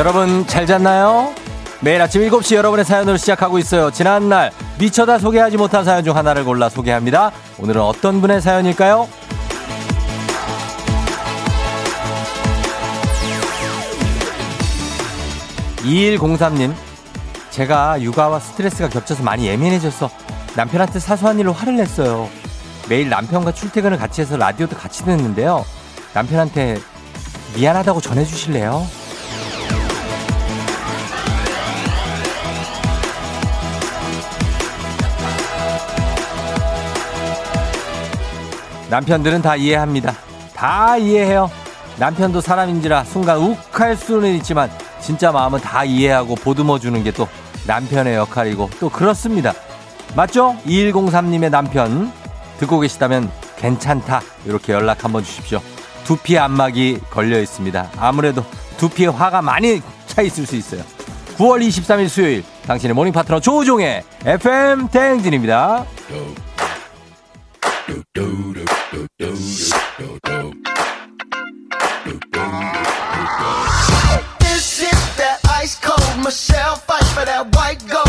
여러분 잘 잤나요? 매일 아침 7시 여러분의 사연으로 시작하고 있어요. 지난날 미쳐다 소개하지 못한 사연 중 하나를 골라 소개합니다. 오늘은 어떤 분의 사연일까요? 2103님, 제가 육아와 스트레스가 겹쳐서 많이 예민해져서 남편한테 사소한 일로 화를 냈어요. 매일 남편과 출퇴근을 같이 해서 라디오도 같이 듣는데요. 남편한테 미안하다고 전해주실래요? 남편들은 다 이해합니다. 다 이해해요. 남편도 사람인지라 순간 욱할 수는 있지만 진짜 마음은 다 이해하고 보듬어 주는 게 또 남편의 역할이고 또 그렇습니다. 맞죠? 2103님의 남편 듣고 계시다면 괜찮다 이렇게 연락 한번 주십시오. 두피 안막이 걸려 있습니다. 아무래도 두피에 화가 많이 차 있을 수 있어요. 9월 23일 수요일 당신의 모닝 파트너 조우종의 FM 대행진입니다. This is that ice cold Michelle fight for that white gold.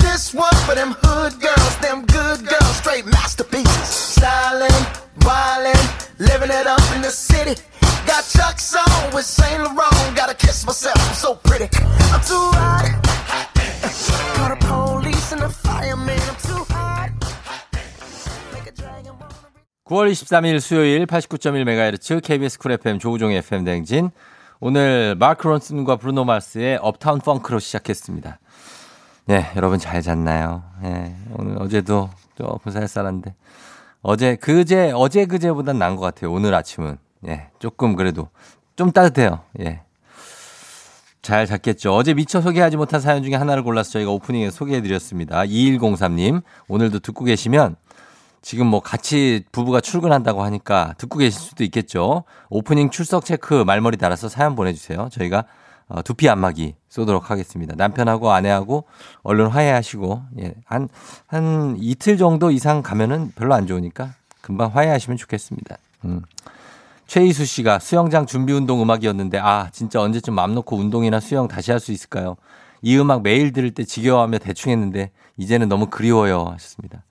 This one for them hood girls, them good girls, straight masterpieces. Stylin', wildin', living it up in the city. Got Chuck's on with Saint Laurent. Gotta kiss myself, I'm so pretty. I'm too hot. 9월 23일 수요일 89.1MHz KBS 쿨 FM 조우종의 FM 대행진. 오늘 마크 론슨과 브루노 마스의 업타운 펑크로 시작했습니다. 네, 여러분 잘 잤나요? 네, 오늘 어제도 조금 쌀쌀한데 어제 그제 어제 그제보단 나은 것 같아요. 오늘 아침은 예, 조금 그래도 좀 따뜻해요. 예. 잘 잤겠죠. 어제 미처 소개하지 못한 사연 중에 하나를 골라서 저희가 오프닝에 소개해드렸습니다. 2103님, 오늘도 듣고 계시면 지금 뭐 같이 부부가 출근한다고 하니까 듣고 계실 수도 있겠죠. 오프닝 출석 체크 말머리 달아서 사연 보내주세요. 저희가 어, 두피 안마기 쏘도록 하겠습니다. 남편하고 아내하고 얼른 화해하시고, 예, 한, 한 이틀 정도 이상 가면은 별로 안 좋으니까 금방 화해하시면 좋겠습니다. 음. 최희수 씨가 수영장 준비 운동 음악이었는데, 아, 진짜 언제쯤 맘 놓고 운동이나 수영 다시 할 수 있을까요? 이 음악 매일 들을 때 지겨워하며 대충 했는데, 이제는 너무 그리워요. 하셨습니다.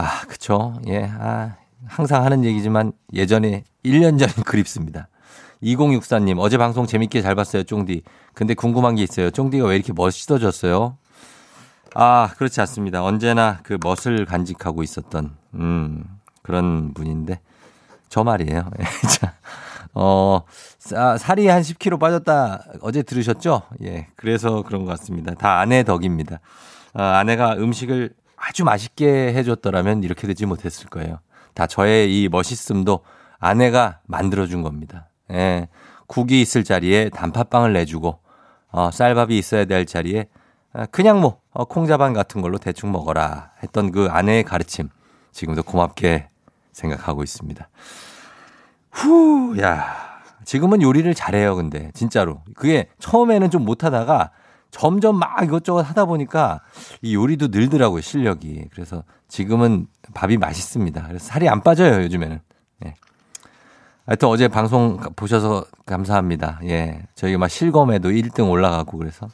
아, 그쵸. 예, 아, 항상 하는 얘기지만 예전에 1년 전이 그립습니다. 2064님, 어제 방송 재밌게 잘 봤어요, 쫑디. 근데 궁금한 게 있어요. 쫑디가 왜 이렇게 멋있어졌어요? 아, 그렇지 않습니다. 언제나 그 멋을 간직하고 있었던, 음, 그런 분인데. 저 말이에요. 자, 어, 사- 살이 한 10kg 빠졌다. 어제 들으셨죠? 예, 그래서 그런 것 같습니다. 다 아내 덕입니다. 아, 아내가 음식을 아주 맛있게 해줬더라면 이렇게 되지 못했을 거예요. 다 저의 이 멋있음도 아내가 만들어준 겁니다. 예, 국이 있을 자리에 단팥빵을 내주고, 어, 쌀밥이 있어야 될 자리에 아, 그냥 뭐, 어, 콩자반 같은 걸로 대충 먹어라 했던 그 아내의 가르침. 지금도 고맙게 생각하고 있습니다. 후, 야. 지금은 요리를 잘해요, 근데. 진짜로. 그게 처음에는 좀 못하다가 점점 막 이것저것 하다 보니까 이 요리도 늘더라고요, 실력이. 그래서 지금은 밥이 맛있습니다. 그래서 살이 안 빠져요, 요즘에는. 예. 하여튼 어제 방송 보셔서 감사합니다. 예. 저희가 막 실검에도 1등 올라가고 그래서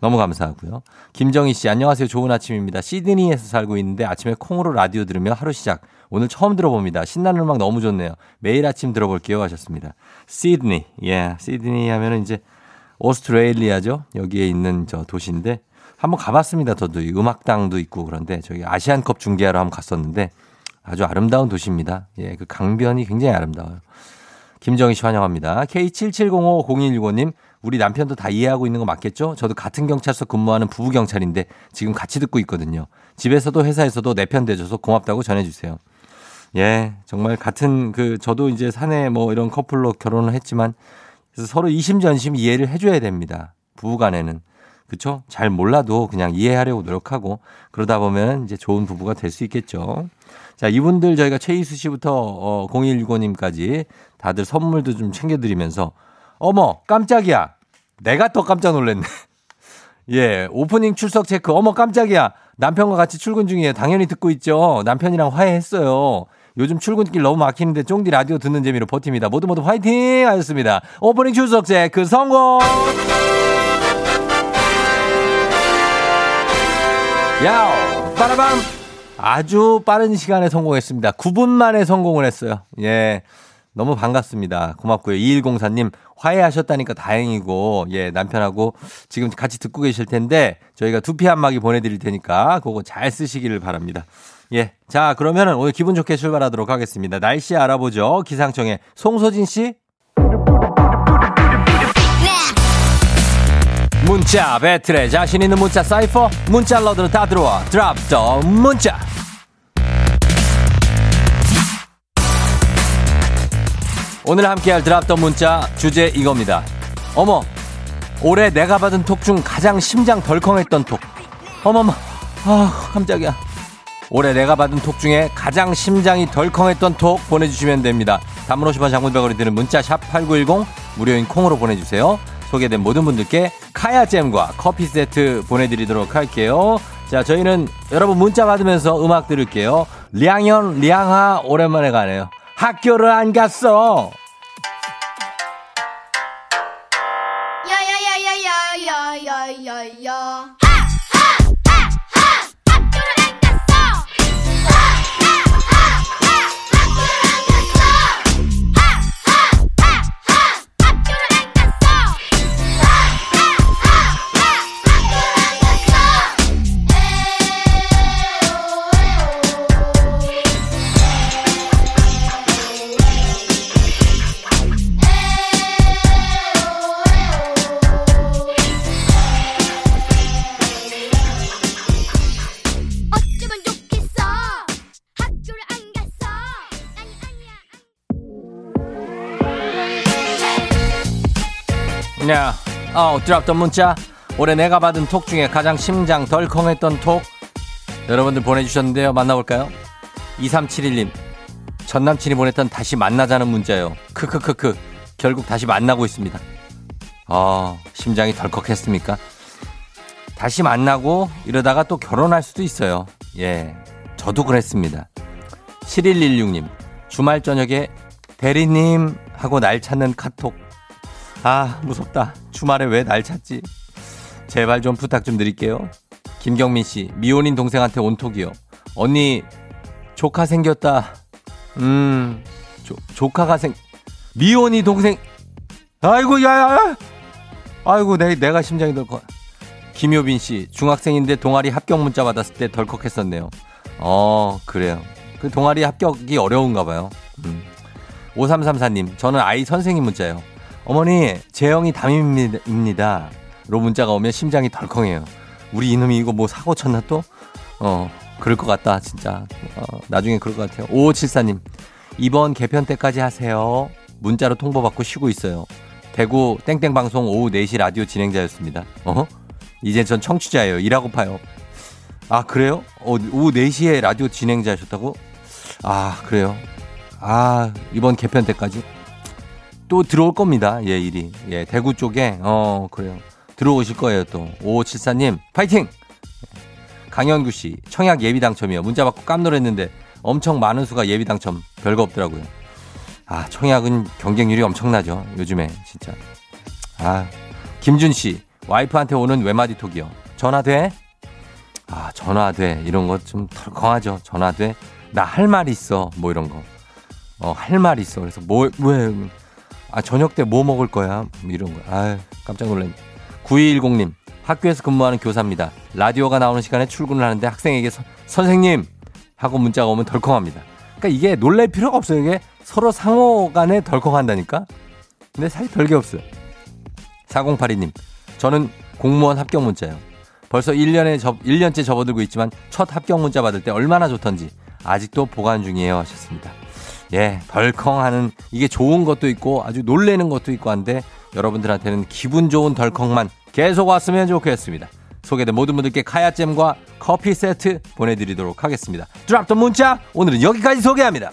너무 감사하고요. 김정희 씨, 안녕하세요. 좋은 아침입니다. 시드니에서 살고 있는데 아침에 콩으로 라디오 들으며 하루 시작. 오늘 처음 들어봅니다. 신나는 음악 너무 좋네요. 매일 아침 들어볼게요. 하셨습니다. 시드니. 예, 시드니 하면은 이제 오스트레일리아죠. 여기에 있는 저 도시인데 한번 가봤습니다. 저도 이 음악당도 있고 그런데 저기 아시안컵 중계하러 한번 갔었는데 아주 아름다운 도시입니다. 예, 그 강변이 굉장히 아름다워요. 김정희 씨 환영합니다. K77050165님, 우리 남편도 다 이해하고 있는 거 맞겠죠? 저도 같은 경찰서 근무하는 부부 경찰인데 지금 같이 듣고 있거든요. 집에서도 회사에서도 내편 대줘서 고맙다고 전해주세요. 예, 정말 같은 그 저도 이제 사내 뭐 이런 커플로 결혼을 했지만 그래서 서로 이심전심 이해를 해줘야 됩니다. 부부간에는. 그쵸? 잘 몰라도 그냥 이해하려고 노력하고 그러다 보면 이제 좋은 부부가 될 수 있겠죠. 자, 이분들 저희가 최희수 씨부터 어, 0165님까지 다들 선물도 좀 챙겨드리면서 어머, 깜짝이야. 내가 더 깜짝 놀랐네. 예, 오프닝 출석 체크. 어머, 깜짝이야. 남편과 같이 출근 중이에요. 당연히 듣고 있죠. 남편이랑 화해했어요. 요즘 출근길 너무 막히는데 쫑디 라디오 듣는 재미로 버팁니다. 모두 모두 화이팅! 하셨습니다. 오프닝 출석 체크 성공! 야오! 빠라밤! 아주 빠른 시간에 성공했습니다. 9분 만에 성공을 했어요. 예. 너무 반갑습니다. 고맙고요. 2104님, 화해하셨다니까 다행이고, 예, 남편하고 지금 같이 듣고 계실 텐데, 저희가 두피 한마기 보내드릴 테니까, 그거 잘 쓰시기를 바랍니다. 예. 자, 그러면은 오늘 기분 좋게 출발하도록 하겠습니다. 날씨 알아보죠. 기상청의 송소진 씨. 문자 배틀에 자신 있는 문자 사이퍼 문자 러드로 다 들어와 드랍 더 문자 오늘 함께할 드랍 더 문자 주제 이겁니다 어머 올해 내가 받은 톡 중 가장 심장 덜컹했던 톡 어머머 아 깜짝이야 올해 내가 받은 톡 중에 가장 심장이 덜컹했던 톡 보내주시면 됩니다 단문 50원 장문백원이 드는 문자 샵 8910 무료인 콩으로 보내주세요 소개된 모든 분들께 카야잼과 커피 세트 보내드리도록 할게요. 자, 저희는 여러분 문자 받으면서 음악 들을게요. 량현, 량하, 오랜만에 가네요. 학교를 안 갔어. 아니 아니야 야, 어, 드랍던 문자. 올해 내가 받은 톡 중에 가장 심장 덜컹했던 톡. 여러분들 보내주셨는데요. 만나볼까요? 2371님. 전 남친이 보냈던 다시 만나자는 문자요. 크크크크. 결국 다시 만나고 있습니다. 어, 심장이 덜컥했습니까? 다시 만나고 이러다가 또 결혼할 수도 있어요. 예. 저도 그랬습니다. 7116님. 주말 저녁에 대리님 하고 날 찾는 카톡. 아, 무섭다. 주말에 왜 날 찾지? 제발 좀 부탁 좀 드릴게요. 김경민 씨, 미혼인 동생한테 온톡이요. 언니, 조카 생겼다. 음, 조, 조카가 생, 미혼이 동생. 아이고, 야, 야. 아이고, 내, 내가 심장이 덜컥. 김효빈 씨, 중학생인데 동아리 합격 문자 받았을 때 덜컥했었네요. 어, 그래요. 그 동아리 합격이 어려운가 봐요. 음. 5334님, 저는 아이 선생님 문자예요. 어머니, 재영이 담임입니다. 로 문자가 오면 심장이 덜컹해요. 우리 이놈이 이거 뭐 사고 쳤나 또? 어, 그럴 것 같다, 진짜. 어, 나중에 그럴 것 같아요. 5574님, 이번 개편 때까지 하세요. 문자로 통보받고 쉬고 있어요. 대구 땡땡 방송 오후 4시 라디오 진행자였습니다. 어? 이제 전 청취자예요. 일하고 파요. 아, 그래요? 어, 오후 4시에 라디오 진행자셨다고? 아, 그래요? 아, 이번 개편 때까지? 또 들어올 겁니다. 예, 일이. 예, 대구 쪽에, 어, 그래요. 들어오실 거예요, 또. 5574님, 파이팅! 강현구 씨, 청약 예비 당첨이요. 문자 받고 깜놀했는데 엄청 많은 수가 예비 당첨. 별거 없더라고요. 아, 청약은 경쟁률이 엄청나죠. 요즘에, 진짜. 아, 김준 씨, 와이프한테 오는 외마디 톡이요. 전화 돼? 아, 전화 돼. 이런 거 좀 덜컹하죠. 전화 돼. 나 할 말 있어. 뭐 이런 거. 어, 할 말 있어. 그래서 뭐, 왜, 아, 저녁 때 뭐 먹을 거야? 뭐 이런 거. 아 깜짝 놀랐네. 9210님, 학교에서 근무하는 교사입니다. 라디오가 나오는 시간에 출근을 하는데 학생에게 서- 선생님! 하고 문자가 오면 덜컹합니다. 그러니까 이게 놀랄 필요가 없어요. 이게 서로 상호 간에 덜컹한다니까? 근데 사실 별게 없어요. 4082님, 저는 공무원 합격 문자요. 벌써 1년에 접, 1년째 접어들고 있지만 첫 합격 문자 받을 때 얼마나 좋던지 아직도 보관 중이에요 하셨습니다. 예, 덜컹하는 이게 좋은 것도 있고 아주 놀래는 것도 있고 한데 여러분들한테는 기분 좋은 덜컹만 계속 왔으면 좋겠습니다. 소개된 모든 분들께 카야잼과 커피 세트 보내드리도록 하겠습니다. 드랍더 문자 오늘은 여기까지 소개합니다.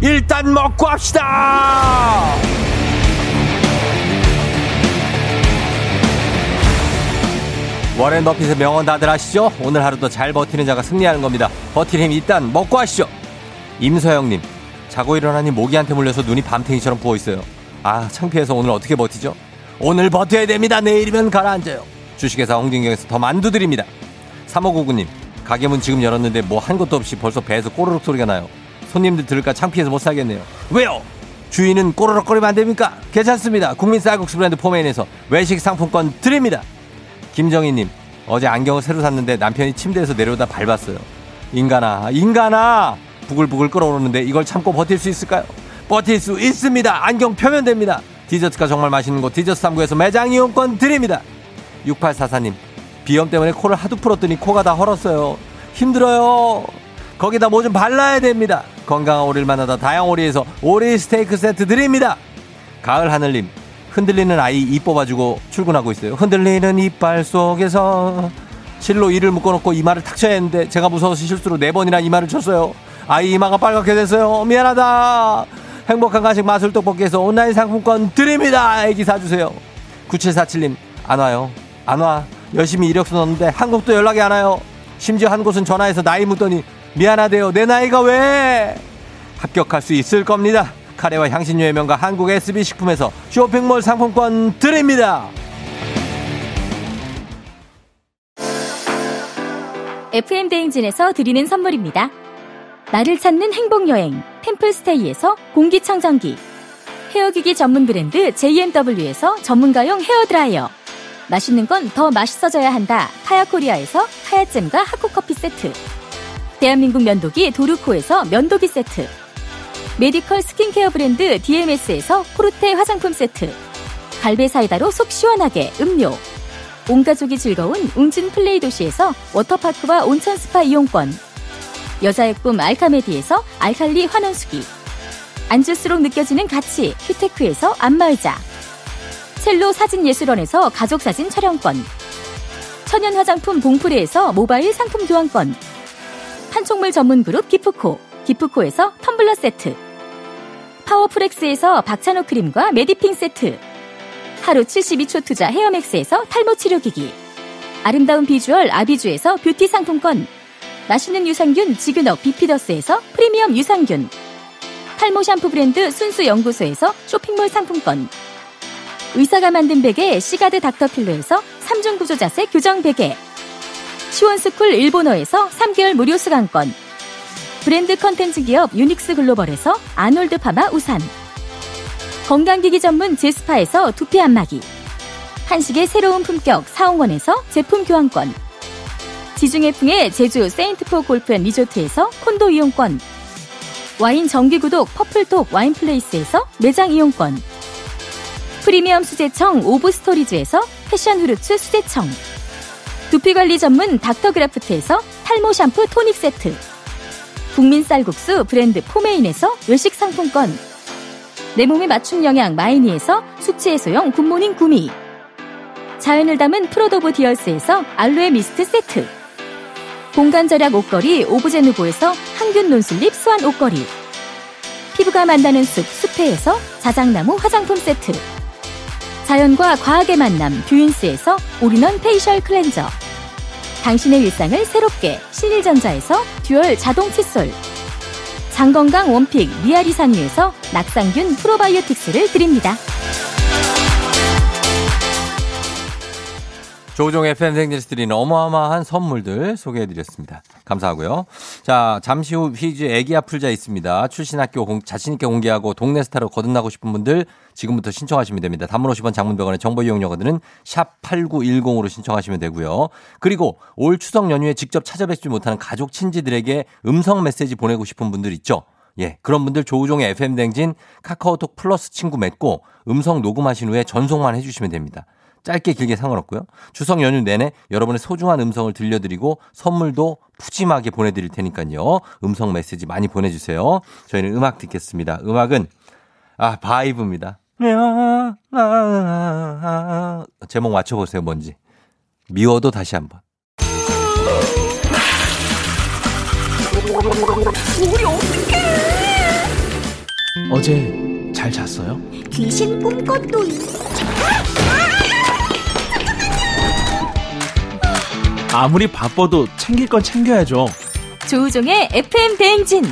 일단 먹고 합시다. 워렌 버핏의 명언 다들 아시죠? 오늘 하루도 잘 버티는 자가 승리하는 겁니다. 버티는 힘 일단 먹고 하시죠. 임서영님, 자고 일어나니 모기한테 물려서 눈이 밤탱이처럼 부어 있어요. 아, 창피해서 오늘 어떻게 버티죠? 오늘 버텨야 됩니다. 내일이면 가라앉아요. 주식회사 홍진경에서 더 만두 드립니다. 3599님, 가게 문 지금 열었는데 뭐 한 것도 없이 벌써 배에서 꼬르륵 소리가 나요. 손님들 들을까 창피해서 못 사겠네요. 왜요? 주인은 꼬르륵거리면 안 됩니까? 괜찮습니다. 국민 쌀국수 브랜드 포메인에서 외식 상품권 드립니다. 김정희님, 어제 안경을 새로 샀는데 남편이 침대에서 내려오다 밟았어요. 인간아, 인간아! 부글부글 끓어오르는데 이걸 참고 버틸 수 있을까요? 버틸 수 있습니다. 안경 펴면 됩니다. 디저트가 정말 맛있는 곳 디저트 3구에서 매장 이용권 드립니다. 6844님, 비염 때문에 코를 하도 풀었더니 코가 다 헐었어요. 힘들어요. 거기다 뭐 좀 발라야 됩니다. 건강한 오리를 만나다 다양오리에서 오리 스테이크 세트 드립니다. 가을 하늘님, 흔들리는 아이 입 뽑아주고 출근하고 있어요. 흔들리는 이빨 속에서 실로 이를 묶어놓고 이마를 탁 쳐야 했는데 제가 무서워서 실수로 네 번이나 이마를 쳤어요. 아이 이마가 빨갛게 됐어요. 미안하다. 행복한 간식 마술 떡볶이에서 온라인 상품권 드립니다. 애기 사주세요. 9747님 안 와요. 안 와. 열심히 이력서 넣었는데 한국도 연락이 안 와요. 심지어 한 곳은 전화해서 나이 묻더니 미안하대요. 내 나이가 왜? 합격할 수 있을 겁니다. 카레와 향신료의 명가 한국 SB식품에서 쇼핑몰 상품권 드립니다. FM 대행진에서 드리는 선물입니다. 나를 찾는 행복 여행 템플스테이에서 공기 청정기 헤어기기 전문 브랜드 JMW에서 전문가용 헤어 드라이어 맛있는 건 더 맛있어져야 한다 카야코리아에서 카야잼과 하코커피 세트 대한민국 면도기 도르코에서 면도기 세트. 메디컬 스킨케어 브랜드 DMS에서 코르테 화장품 세트. 갈배 사이다로 속 시원하게 음료. 온 가족이 즐거운 웅진 플레이 도시에서 워터파크와 온천 스파 이용권. 여자의 꿈 알카메디에서 알칼리 환원수기. 앉을수록 느껴지는 가치 휴테크에서 안마의자. 첼로 사진예술원에서 가족사진 촬영권. 천연 화장품 봉프레에서 모바일 상품 교환권 판촉물 전문 그룹 기프코 기프코에서 텀블러 세트. 파워프렉스에서 박찬호 크림과 메디핑 세트. 하루 72초 투자 헤어맥스에서 탈모 치료기기. 아름다운 비주얼 아비주에서 뷰티 상품권. 맛있는 유산균 지그넉 비피더스에서 프리미엄 유산균. 탈모 샴푸 브랜드 순수 연구소에서 쇼핑몰 상품권. 의사가 만든 베개 시가드 닥터필러에서 3중 구조 자세 교정 베개 시원스쿨 일본어에서 3개월 무료 수강권. 브랜드 컨텐츠 기업 유닉스 글로벌에서 아놀드 파마 우산. 건강기기 전문 제스파에서 두피 안마기. 한식의 새로운 품격 사홍원에서 제품 교환권. 지중해풍의 제주 세인트포 골프 앤 리조트에서 콘도 이용권. 와인 정기구독 퍼플톡 와인플레이스에서 매장 이용권. 프리미엄 수제청 오브스토리즈에서 패션 후르츠 수제청 두피 관리 전문 닥터그라프트에서 탈모 샴푸 토닉 세트. 국민 쌀국수 브랜드 포메인에서 외식 상품권. 내 몸에 맞춤 영양 마이니에서 숙취 해소용 굿모닝 구미. 자연을 담은 프로도브 디얼스에서 알로에 미스트 세트. 공간 절약 옷걸이 오브제누보에서 항균 non-slip 수완 옷걸이. 피부가 만나는 숲 숲회에서 자작나무 화장품 세트 자연과 과학의 만남 뷰인스에서 올인원 facial 클렌저 당신의 일상을 새롭게 신일전자에서 dual 자동 칫솔 장건강 원픽 미아리 산유에서 낙상균 프로바이오틱스를 드립니다. 조종 FM 생제스 드리는 어마어마한 선물들 소개해드렸습니다. 감사하고요. 자, 잠시 후 퀴즈 애기야 풀자 있습니다. 출신 학교 공, 자신있게 공개하고 동네 스타로 거듭나고 싶은 분들 지금부터 신청하시면 됩니다. 단문 50원 장문병원의 정보 이용료거든은 샵 8910으로 신청하시면 되고요. 그리고 올 추석 연휴에 직접 찾아뵙지 못하는 가족 친지들에게 음성 메시지 보내고 싶은 분들 있죠? 예, 그런 분들 조우종의 FM 댕진 카카오톡 플러스 친구 맺고 음성 녹음하신 후에 전송만 해주시면 됩니다. 짧게 길게 상관없고요. 추석 연휴 내내 여러분의 소중한 음성을 들려드리고 선물도 푸짐하게 보내드릴 테니까요. 음성 메시지 많이 보내주세요. 저희는 음악 듣겠습니다. 음악은 아 바이브입니다. 제목 맞춰보세요 뭔지. 미워도 다시 한번. 어제 잘 잤어요? 귀신 꿈꿨도이 아무리 바빠도 챙길 건 챙겨야죠. 조우종의 FM 대행진.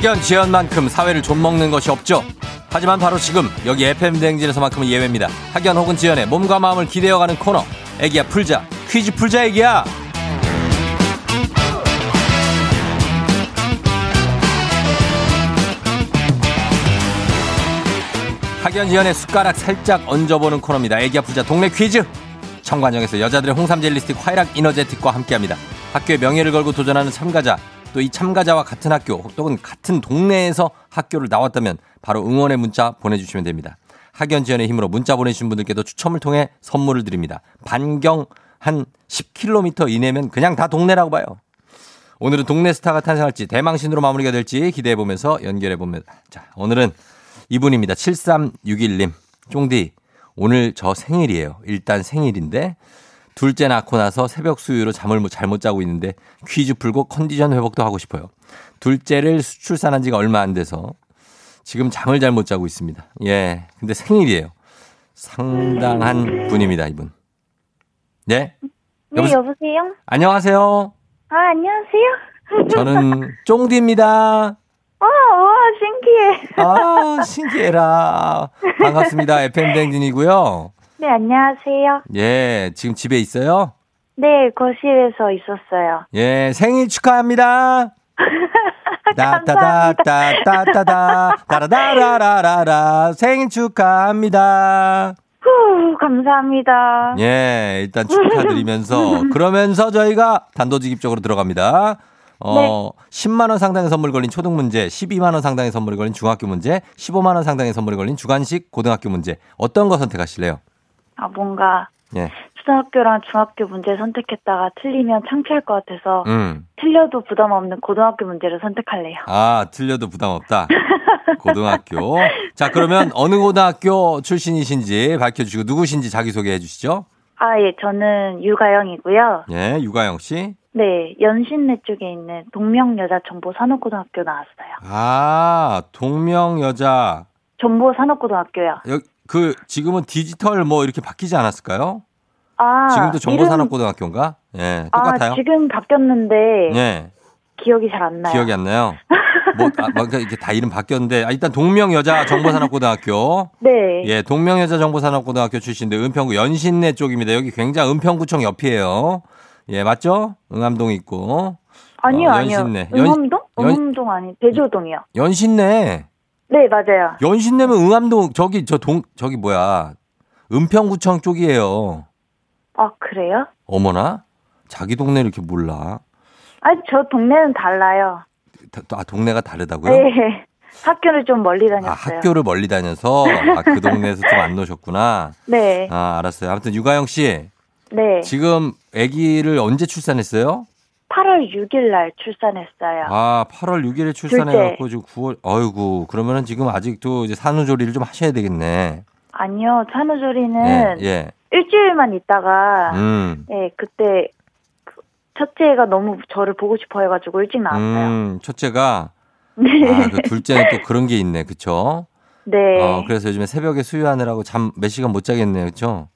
학연 지연만큼 사회를 좀 먹는 것이 없죠. 하지만 바로 지금 여기 FM 대행진에서만큼은 예외입니다. 학연 혹은 지연의 몸과 마음을 기대어가는 코너. 애기야 풀자. 퀴즈 풀자 애기야. 학연 지연의 숟가락 살짝 얹어보는 코너입니다. 애기야 풀자 동네 퀴즈. 청관정에서 여자들의 홍삼 젤리스틱 화이락 이너제틱과 함께합니다. 학교의 명예를 걸고 도전하는 참가자 또 이 참가자와 같은 학교 혹은 같은 동네에서 학교를 나왔다면 바로 응원의 문자 보내주시면 됩니다. 학연 지연의 힘으로 문자 보내주신 분들께도 추첨을 통해 선물을 드립니다. 반경 한 10km 이내면 그냥 다 동네라고 봐요. 오늘은 동네 스타가 탄생할지 대망신으로 마무리가 될지 기대해 보면서 연결해 봅니다. 자, 오늘은 이분입니다. 7361님. 쫑디, 오늘 저 생일이에요. 일단 생일인데 둘째 낳고 나서 새벽 수유로 잠을 못- 잘못 자고 있는데 퀴즈 풀고 컨디션 회복도 하고 싶어요. 둘째를 수- 출산한 지가 얼마 안 돼서 지금 잠을 잘 못 자고 있습니다. 예. 근데 생일이에요. 상당한 분입니다, 이분. 네? 네, 여보세요? 여보세요? 안녕하세요. 아, 안녕하세요? 저는 쫑디입니다. 아, 와, 신기해. 아, 신기해라. 반갑습니다. FM댕진이고요. 네, 안녕하세요. 예, 지금 집에 있어요? 네, 거실에서 있었어요. 예, 생일 축하합니다. 따따따따따따다 따라다라라라라 생일 축하합니다. 후, 감사합니다. 예, 일단 축하드리면서 그러면서 저희가 단도직입적으로 들어갑니다. 어, 10만 원 상당의 선물 걸린 초등 문제, 12만 원 상당의 선물이 걸린 중학교 문제, 15만 원 상당의 선물이 걸린 주간식 고등학교 문제. 어떤 거 선택하실래요? 아, 뭔가 예. 초등학교랑 중학교 문제 선택했다가 틀리면 창피할 것 같아서 음. 틀려도 부담 없는 고등학교 문제를 선택할래요. 아, 틀려도 부담 없다. 고등학교. 자, 그러면 어느 고등학교 출신이신지 밝혀주시고 누구신지 자기 소개해 주시죠. 아, 예, 저는 유가영이고요. 예, 유가영 씨. 네, 연신내 쪽에 있는 동명여자정보산업고등학교 나왔어요. 아, 동명여자. 정보산업고등학교요. 여, 그, 지금은 디지털 뭐 이렇게 바뀌지 않았을까요? 아, 지금도 정보산업고등학교인가? 예, 똑같아요. 아, 지금 바뀌었는데 예, 기억이 잘 안 나요. 기억이 안 나요. 뭐, 아, 뭔가 이렇게 다 이름 바뀌었는데, 아, 일단 동명여자 정보산업고등학교. 네. 예, 동명여자 정보산업고등학교 출신인데 은평구 연신내 쪽입니다. 여기 굉장히 은평구청 옆이에요. 예, 맞죠? 응암동 있고. 아니요, 어, 아니요. 연신내. 연- 응암동? 연- 응암동 아니, 대조동이요. 연신내. 네, 맞아요. 연신내면 응암동 저기 저 동 저기 뭐야? 은평구청 쪽이에요. 아, 그래요? 어머나? 자기 동네 이렇게 몰라. 아니, 저 동네는 달라요. 다- 아, 동네가 다르다고요? 네. 학교를 좀 멀리 아, 다녔어요. 학교를 멀리 다녀서 아, 그 동네에서 좀 안 노셨구나. 네. 아, 알았어요. 아무튼 유가영 씨, 네. 지금 아기를 언제 출산했어요? 8월 6일 날 출산했어요. 아, 8월 6일에 출산해 갖고 지금 9월, 어이구, 그러면은 지금 아직도 이제 산후조리를 좀 하셔야 되겠네. 아니요, 산후조리는 예, 예. 일주일만 있다가, 음, 예, 그때 그 첫째가 너무 저를 보고 싶어 해 가지고 일찍 나왔어요. 음, 첫째가, 네. 아, 그 둘째는 또 그런 게 있네. 그쵸? 네. 어, 그래서 요즘에 새벽에 수유하느라고 잠 몇 시간 못 자겠네요. 그쵸?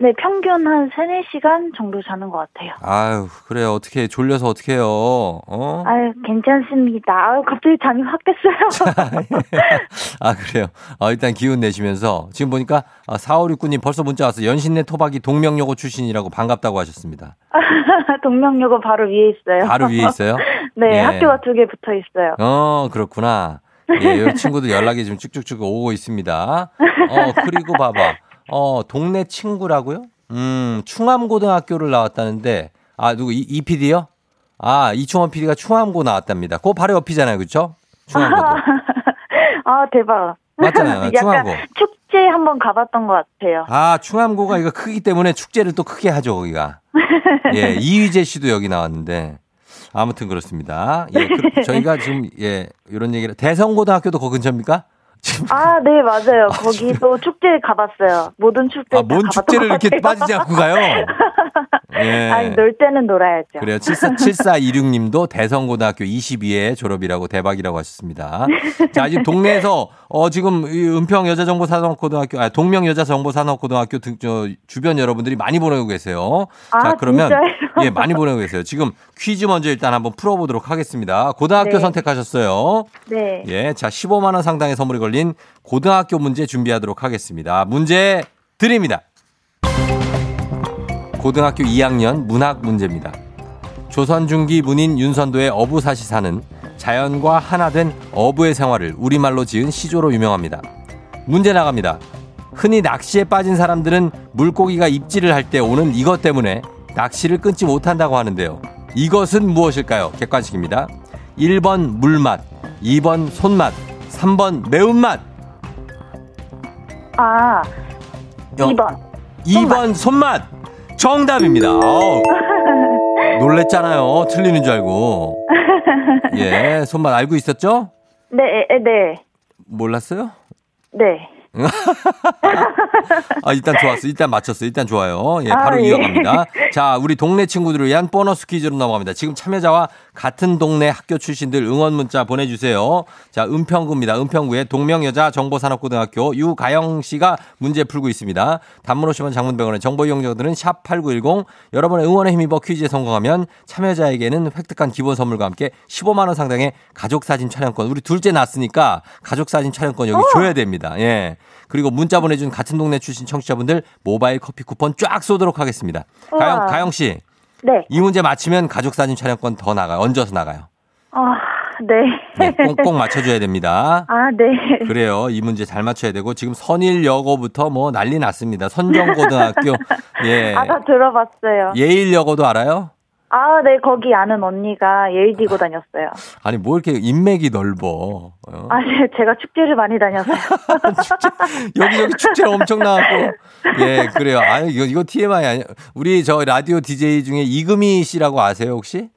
네, 평균 한 3, 4시간 정도 자는 것 같아요. 아유, 그래요. 어떻게, 졸려서 어떻게 해요? 어? 아유, 괜찮습니다. 아유, 갑자기 잠이 확 깼어요. 아, 그래요. 어, 일단 기운 내시면서. 지금 보니까, 아, 4569님 벌써 문자 왔어. 연신내 토박이 동명여고 출신이라고 반갑다고 하셨습니다. 동명여고 바로 위에 있어요. 바로 위에 있어요? 네, 예. 학교가 두 개 붙어 있어요. 어, 그렇구나. 예, 이 친구도 연락이 지금 쭉쭉쭉 오고 있습니다. 어, 그리고 봐봐. 어, 동네 친구라고요? 음, 충암고등학교를 나왔다는데, 아, 누구, 이, 이 PD요? 아, 이충원 PD가 충암고 나왔답니다. 그거 바로 옆이잖아요. 그쵸? 충암고도. 아, 대박. 맞잖아요. 충암고. 축제 한번 가봤던 것 같아요. 아, 충암고가 이거 크기 때문에 축제를 또 크게 하죠, 거기가. 예, 이휘재 씨도 여기 나왔는데. 아무튼 그렇습니다. 예, 그, 저희가 지금, 예, 이런 얘기를. 대성고등학교도 거 근처입니까? 아, 네, 맞아요. 거기도 축제 가봤어요. 모든 축제 아, 다뭔 축제를 것 이렇게. 빠지지 않고 가요? 예. 아니, 놀 때는 놀아야죠. 그래요. 74, 7426님도 대성고등학교 22회 졸업이라고 대박이라고 하셨습니다. 자, 지금 동네에서, 어, 지금 이 은평 여자정보산업고등학교, 아, 동명 여자정보산업고등학교 등, 저, 주변 여러분들이 많이 보내고 계세요. 자, 아, 그러면. 진짜요? 예, 많이 보내고 계세요. 지금 퀴즈 먼저 일단 한번 풀어보도록 하겠습니다. 고등학교 네. 선택하셨어요. 네. 예, 자, 15만원 상당의 선물이 걸린 고등학교 문제 준비하도록 하겠습니다. 문제 드립니다. 고등학교 2학년 문학 문제입니다. 조선 중기 문인 윤선도의 어부사시 사는 자연과 하나 된 어부의 생활을 우리말로 지은 시조로 유명합니다. 문제 나갑니다. 흔히 낚시에 빠진 사람들은 물고기가 입질을 할 때 오는 이것 때문에 낚시를 끊지 못한다고 하는데요. 이것은 무엇일까요? 객관식입니다. 1번 물맛, 2번 손맛, 3번 매운맛. 아, 여- 2번. 2번 손맛. 정답입니다. 어우, 놀랬잖아요. 틀리는 줄 알고. 예, 손맛 알고 있었죠? 네, 에, 네. 몰랐어요? 네. 아, 일단 좋았어. 일단 맞췄어. 일단 좋아요. 예, 아, 바로 예. 이어갑니다. 자, 우리 동네 친구들을 위한 보너스 퀴즈로 넘어갑니다. 지금 참여자와 같은 동네 학교 출신들 응원 문자 보내주세요. 자, 은평구입니다. 은평구의 동명여자 정보산업고등학교 유가영 씨가 문제 풀고 있습니다. 단문 50원 장문병원의 정보 이용자들은 샵8910 여러분의 응원에 힘입어 퀴즈에 성공하면 참여자에게는 획득한 기본 선물과 함께 15만원 상당의 가족사진 촬영권. 우리 둘째 낳았으니까 가족사진 촬영권 여기 줘야 됩니다. 예. 그리고 문자 보내준 같은 동네 출신 청취자분들 모바일 커피 쿠폰 쫙 쏘도록 하겠습니다. 가영. 가영 씨. 네. 이 문제 맞히면 가족 사진 촬영권 더 나가요. 얹어서 나가요. 아, 네. 네, 꽁꽁 맞춰줘야 됩니다. 아, 네. 그래요. 이 문제 잘 맞춰야 되고 지금 선일여고부터 뭐 난리 났습니다. 선정고등학교 예 아, 다 들어봤어요. 예일여고도 알아요? 아, 네, 거기 아는 언니가 예의지고 다녔어요. 아니 뭐 이렇게 인맥이 넓어. 어? 아, 네, 제가 축제를 많이 다녀서요. 여기 여기 축제 엄청 나왔고 예 그래요. 아 이거 이거 TMI 아니야. 우리 저 라디오 DJ 중에 이금희 씨라고 아세요 혹시?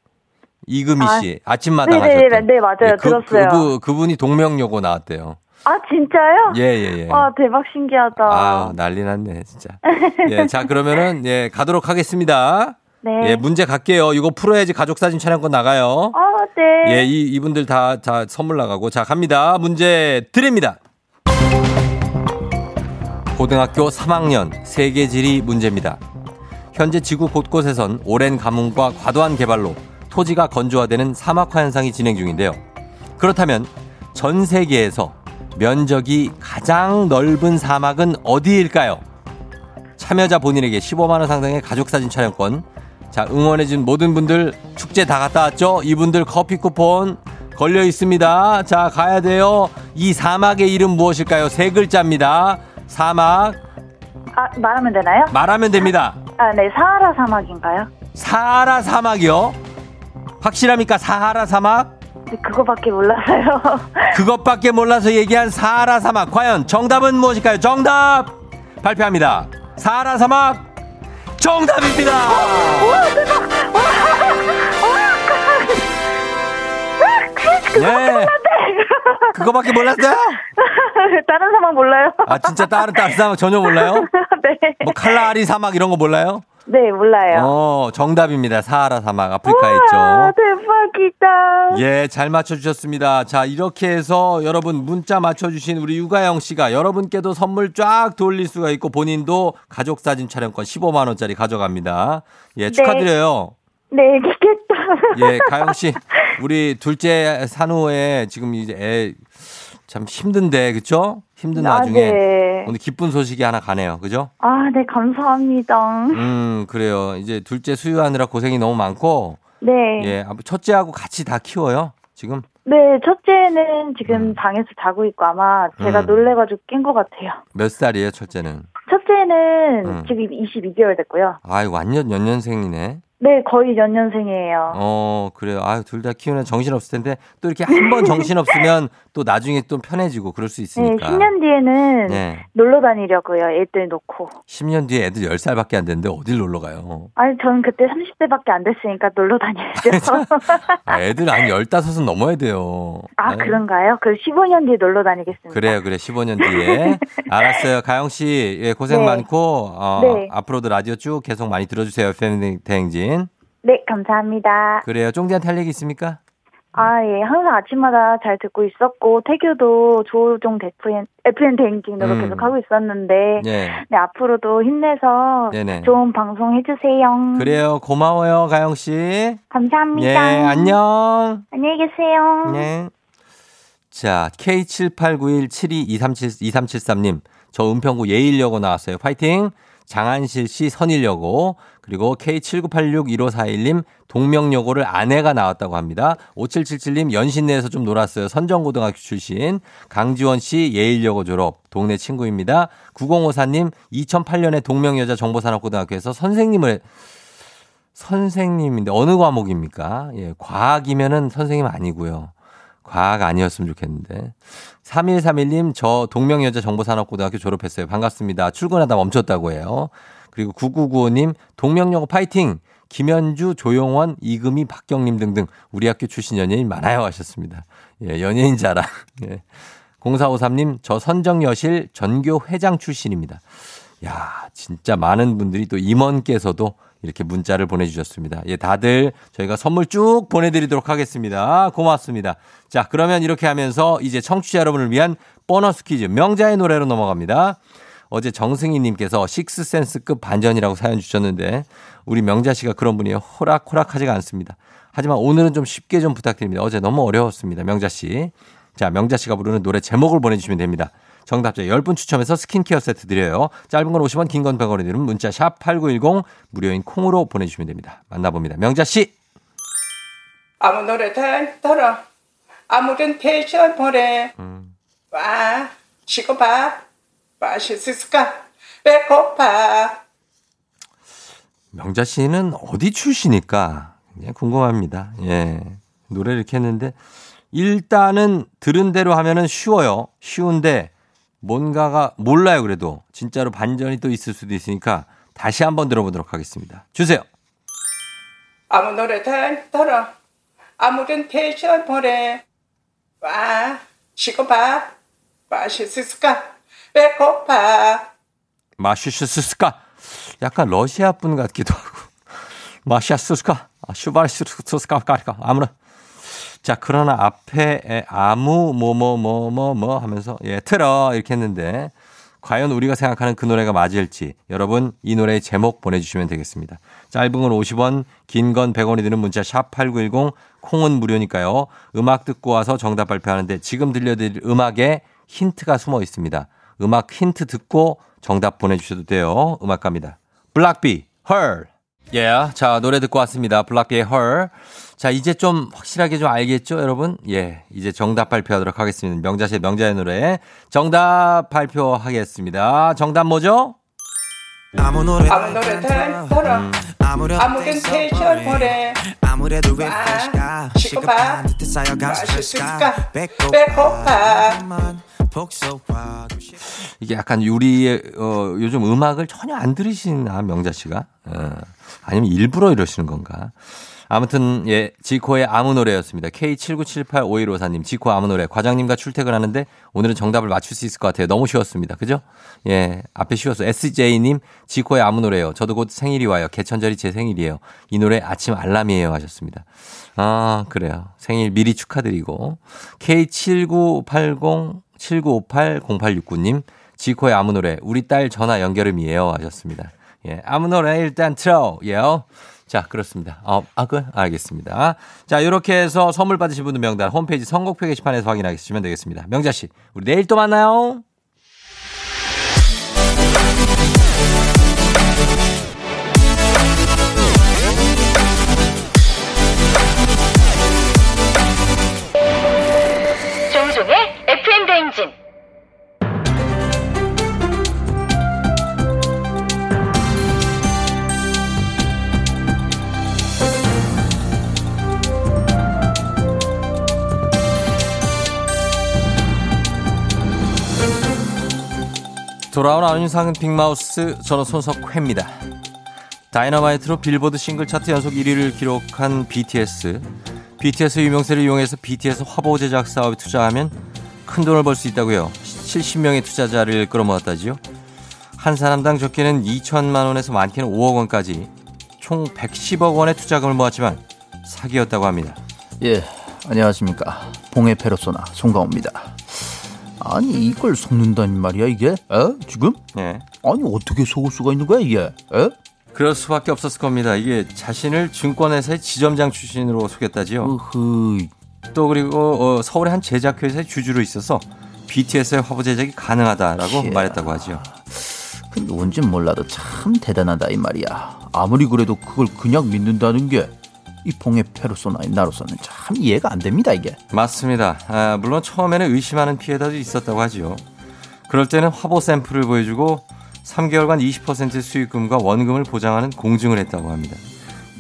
이금희 아, 씨 아 침마당 네네, 하셨던. 네, 맞아요. 그, 들었어요. 그분 그분이 동명여고 나왔대요. 아, 진짜요? 예 예 예. 아, 대박 신기하다. 아, 난리 났네, 진짜. 예, 자, 그러면은, 예, 가도록 하겠습니다. 네. 예, 문제 갈게요. 이거 풀어야지 가족 사진 촬영권 나가요. 아, 네. 예, 이, 이분들 다, 다 선물 나가고. 자, 갑니다. 문제 드립니다. 고등학교 3학년 세계지리 문제입니다. 현재 지구 곳곳에선 오랜 가뭄과 과도한 개발로 토지가 건조화되는 사막화 현상이 진행 중인데요. 그렇다면 전 세계에서 면적이 가장 넓은 사막은 어디일까요? 참여자 본인에게 15만 원 상당의 가족 사진 촬영권. 자, 응원해준 모든 분들 축제 다 갔다 왔죠? 이분들 커피 쿠폰 걸려 있습니다. 자, 가야 돼요. 이 사막의 이름 무엇일까요? 세 글자입니다. 사막. 아, 말하면 되나요? 말하면 됩니다. 아, 네, 사하라 사막인가요? 사하라 사막이요? 확실합니까? 사하라 사막? 네, 그거밖에 몰라서요. 그것밖에 몰라서 얘기한 사하라 사막. 과연 정답은 무엇일까요? 정답! 발표합니다. 사하라 사막 정답입니다! 네. 그거밖에 몰랐어요? 다른 사막 몰라요? 아, 진짜 다른, 다른 사막 전혀 몰라요? 네. 뭐 칼라리 사막 이런 거 몰라요? 네, 몰라요. 어, 정답입니다. 사하라 사막. 아프리카에 와, 있죠. 대박이다. 예, 잘 맞춰주셨습니다. 자, 이렇게 해서 여러분 문자 맞춰주신 우리 유가영 씨가 여러분께도 선물 쫙 돌릴 수가 있고 본인도 가족사진 촬영권 15만원짜리 가져갑니다. 예, 축하드려요. 네, 이기겠다. 예, 가영 씨, 우리 둘째 산후에 지금 이제 애 참 힘든데, 그쵸? 힘든 아, 와중에 네. 오늘 기쁜 소식이 하나 가네요. 그죠? 아, 네, 감사합니다. 음, 그래요. 이제 둘째 수유하느라 고생이 너무 많고, 네. 예, 아무- 첫째하고 같이 다 키워요. 지금 네, 첫째는 지금 음. 방에서 자고 있고 아마 제가 음. 놀래가지고 깬 것 같아요. 몇 살이에요, 첫째는? 첫째는 음. 지금 22개월 됐고요. 아이고, 완전 연년생이네. 네, 거의 연년생이에요. 어, 그래요. 아유, 둘다 키우는 정신 없을 텐데 또 이렇게 한 번 정신 없으면 또 나중에 또 편해지고 그럴 수 네, 있으니까. 10년 뒤에는 네. 놀러 다니려고요. 애들 놓고. 10년 뒤에 애들 10살밖에 안 됐는데 어딜 놀러 가요? 아니, 저는 그때 30대밖에 안 됐으니까 놀러 다녀야죠. 아, 애들 한 15은 넘어야 돼요. 아, 아유, 그런가요? 그 15년 뒤에 놀러 다니겠습니다. 그래요, 그래. 15년 뒤에. 알았어요. 가영 씨, 예, 고생 네. 많고, 어, 네. 앞으로도 라디오 쭉 계속 많이 들어 주세요. FM 대행진. 네, 감사합니다. 그래요. 쫑디한테 할 얘기 있습니까? 아, 예. 항상 아침마다 잘 듣고 있었고, 태교도 조종 FM, FM 대행진으로 음. 계속 하고 있었는데, 네. 네, 앞으로도 힘내서 네네. 좋은 방송 해주세요. 그래요. 고마워요, 가영 씨. 감사합니다. 예, 안녕. 안녕히 계세요. 네. 자, K7891722373님. 저 은평구 예일여고 나왔어요. 파이팅! 장한실 씨 선일여고. 그리고 K79861541님 동명여고를 아내가 나왔다고 합니다. 5777님 연신내에서 좀 놀았어요. 선정고등학교 출신. 강지원 씨 예일여고 졸업. 동네 친구입니다. 9054님 2008년에 동명여자 정보산업고등학교에서 선생님을 선생님인데 어느 과목입니까? 예, 과학이면은 선생님 아니고요. 과학 아니었으면 좋겠는데. 3131님, 저 동명여자 정보산업고등학교 졸업했어요. 반갑습니다. 출근하다 멈췄다고 해요. 그리고 9995님, 동명여고 파이팅! 김현주, 조용원, 이금희, 박경림 등등 우리 학교 출신 연예인 많아요 하셨습니다. 예, 연예인 자랑. 예. 0453님, 저 선정여실 전교 회장 출신입니다. 야, 진짜 많은 분들이 또 임원께서도 이렇게 문자를 보내주셨습니다. 예, 다들 저희가 선물 쭉 보내드리도록 하겠습니다. 고맙습니다. 자, 그러면 이렇게 하면서 이제 청취자 여러분을 위한 보너스 퀴즈 명자의 노래로 넘어갑니다. 어제 정승희님께서 식스센스급 반전이라고 사연 주셨는데 우리 명자 씨가 그런 분이에요. 호락호락하지가 않습니다. 하지만 오늘은 좀 쉽게 좀 부탁드립니다. 어제 너무 어려웠습니다. 명자 씨. 자, 명자 씨가 부르는 노래 제목을 보내주시면 됩니다. 정답자 10분 추첨해서 스킨케어 세트 드려요. 짧은 건 50원, 긴 건 100원이 드는 문자 샵 8910 무료인 콩으로 보내주시면 됩니다. 만나봅니다. 명자 씨. 아무 노래 다 들어 아무든 패션 보래 와 지고 봐 맛있을까 배고파 명자 씨는 어디 출신일까? 그냥 궁금합니다. 예. 노래를 이렇게 했는데 일단은 들은 대로 하면은 쉬워요. 쉬운데 뭔가가 몰라요 그래도 진짜로 반전이 또 있을 수도 있으니까 다시 한번 들어보도록 하겠습니다. 주세요. 아무 노래 다 들어 아무든 패션 보래 와 지고 봐 맛있을까 배고파. 마슈슈스스카 약간 러시아 분 같기도 하고. 마샤스스카 아, 슈바르슈스스카까리까? 아무나. 자 그러나 앞에 에, 아무 뭐 뭐 뭐 뭐 뭐 하면서 예 틀어. 이렇게 했는데 과연 우리가 생각하는 그 노래가 맞을지 여러분 이 노래의 제목 보내주시면 되겠습니다. 짧은 건 50원 긴 건 100원이 드는 문자 샵 8910 콩은 무료니까요. 음악 듣고 와서 정답 발표하는데 지금 들려드릴 음악에 힌트가 숨어 있습니다. 음악 힌트 듣고 정답 보내주셔도 돼요. 음악 갑니다. 블락비, Her. 예, yeah, 자 노래 듣고 왔습니다. 블락비의 Her. 자 이제 좀 확실하게 좀 알겠죠, 여러분? 예, 이제 정답 발표하도록 하겠습니다. 명자의 명자의 노래 정답 발표하겠습니다. 정답 뭐죠? 아무 노래 아무 노래 다 들어 아무든 패션 보래 아무래도 왜 봐. 시급한 듯해 쌓여간? 스트레스가 배고파. 이게 약간 우리의 어, 요즘 음악을 전혀 안 들으시나 명자 씨가? 어, 아니면 일부러 이러시는 건가? 아무튼 예 지코의 아무 노래였습니다. K79785154님 지코 아무 노래 과장님과 출퇴근하는데 오늘은 정답을 맞출 수 있을 것 같아요. 너무 쉬웠습니다. 그죠? 예 앞에 쉬웠어. SJ님 지코의 아무 노래요. 저도 곧 생일이 와요. 개천절이 제 생일이에요. 이 노래 아침 알람이에요 하셨습니다. 아 그래요. 생일 미리 축하드리고 K7980 79580869님 지코의 아무 노래 우리 딸 전화 연결음이에요 하셨습니다. 예, 아무 노래 일단 틀어. 예요. 자, 그렇습니다. 어, 아, 그, 알겠습니다. 자, 이렇게 해서 선물 받으신 분들 명단 홈페이지 선곡표 게시판에서 확인하시면 되겠습니다. 명자 씨, 우리 내일 또 만나요. 돌아온 안윤상은 빅마우스 저는 손석회입니다. 다이너마이트로 빌보드 싱글 차트 연속 1위를 기록한 BTS. BTS 유명세를 이용해서 BTS 화보 제작 사업에 투자하면 큰 돈을 벌 수 있다고요. 70명의 투자자를 끌어모았다지요. 한 사람당 적게는 2천만 원에서 많게는 5억 원까지 총 110억 원의 투자금을 모았지만 사기였다고 합니다. 예, 안녕하십니까. 봉의 페르소나 송강호입니다. 아니 이걸 속는다는 말이야 이게? 에? 지금? 예. 아니 어떻게 속을 수가 있는 거야 이게? 에? 그럴 수밖에 없었을 겁니다. 이게 자신을 증권회사의 지점장 출신으로 속였다지요. 으흐, 또 그리고 어, 서울의 한 제작회사의 주주로 있어서 BTS의 화보 제작이 가능하다라고 이야. 말했다고 하죠. 근데 뭔진 몰라도 참 대단하다 이 말이야. 아무리 그래도 그걸 그냥 믿는다는 게 이 봉해 페르소나인 나로서는 참 이해가 안 됩니다 이게. 맞습니다. 아, 물론 처음에는 의심하는 피해자도 있었다고 하죠. 그럴 때는 화보 샘플을 보여주고 3개월간 20% 수익금과 원금을 보장하는 공증을 했다고 합니다.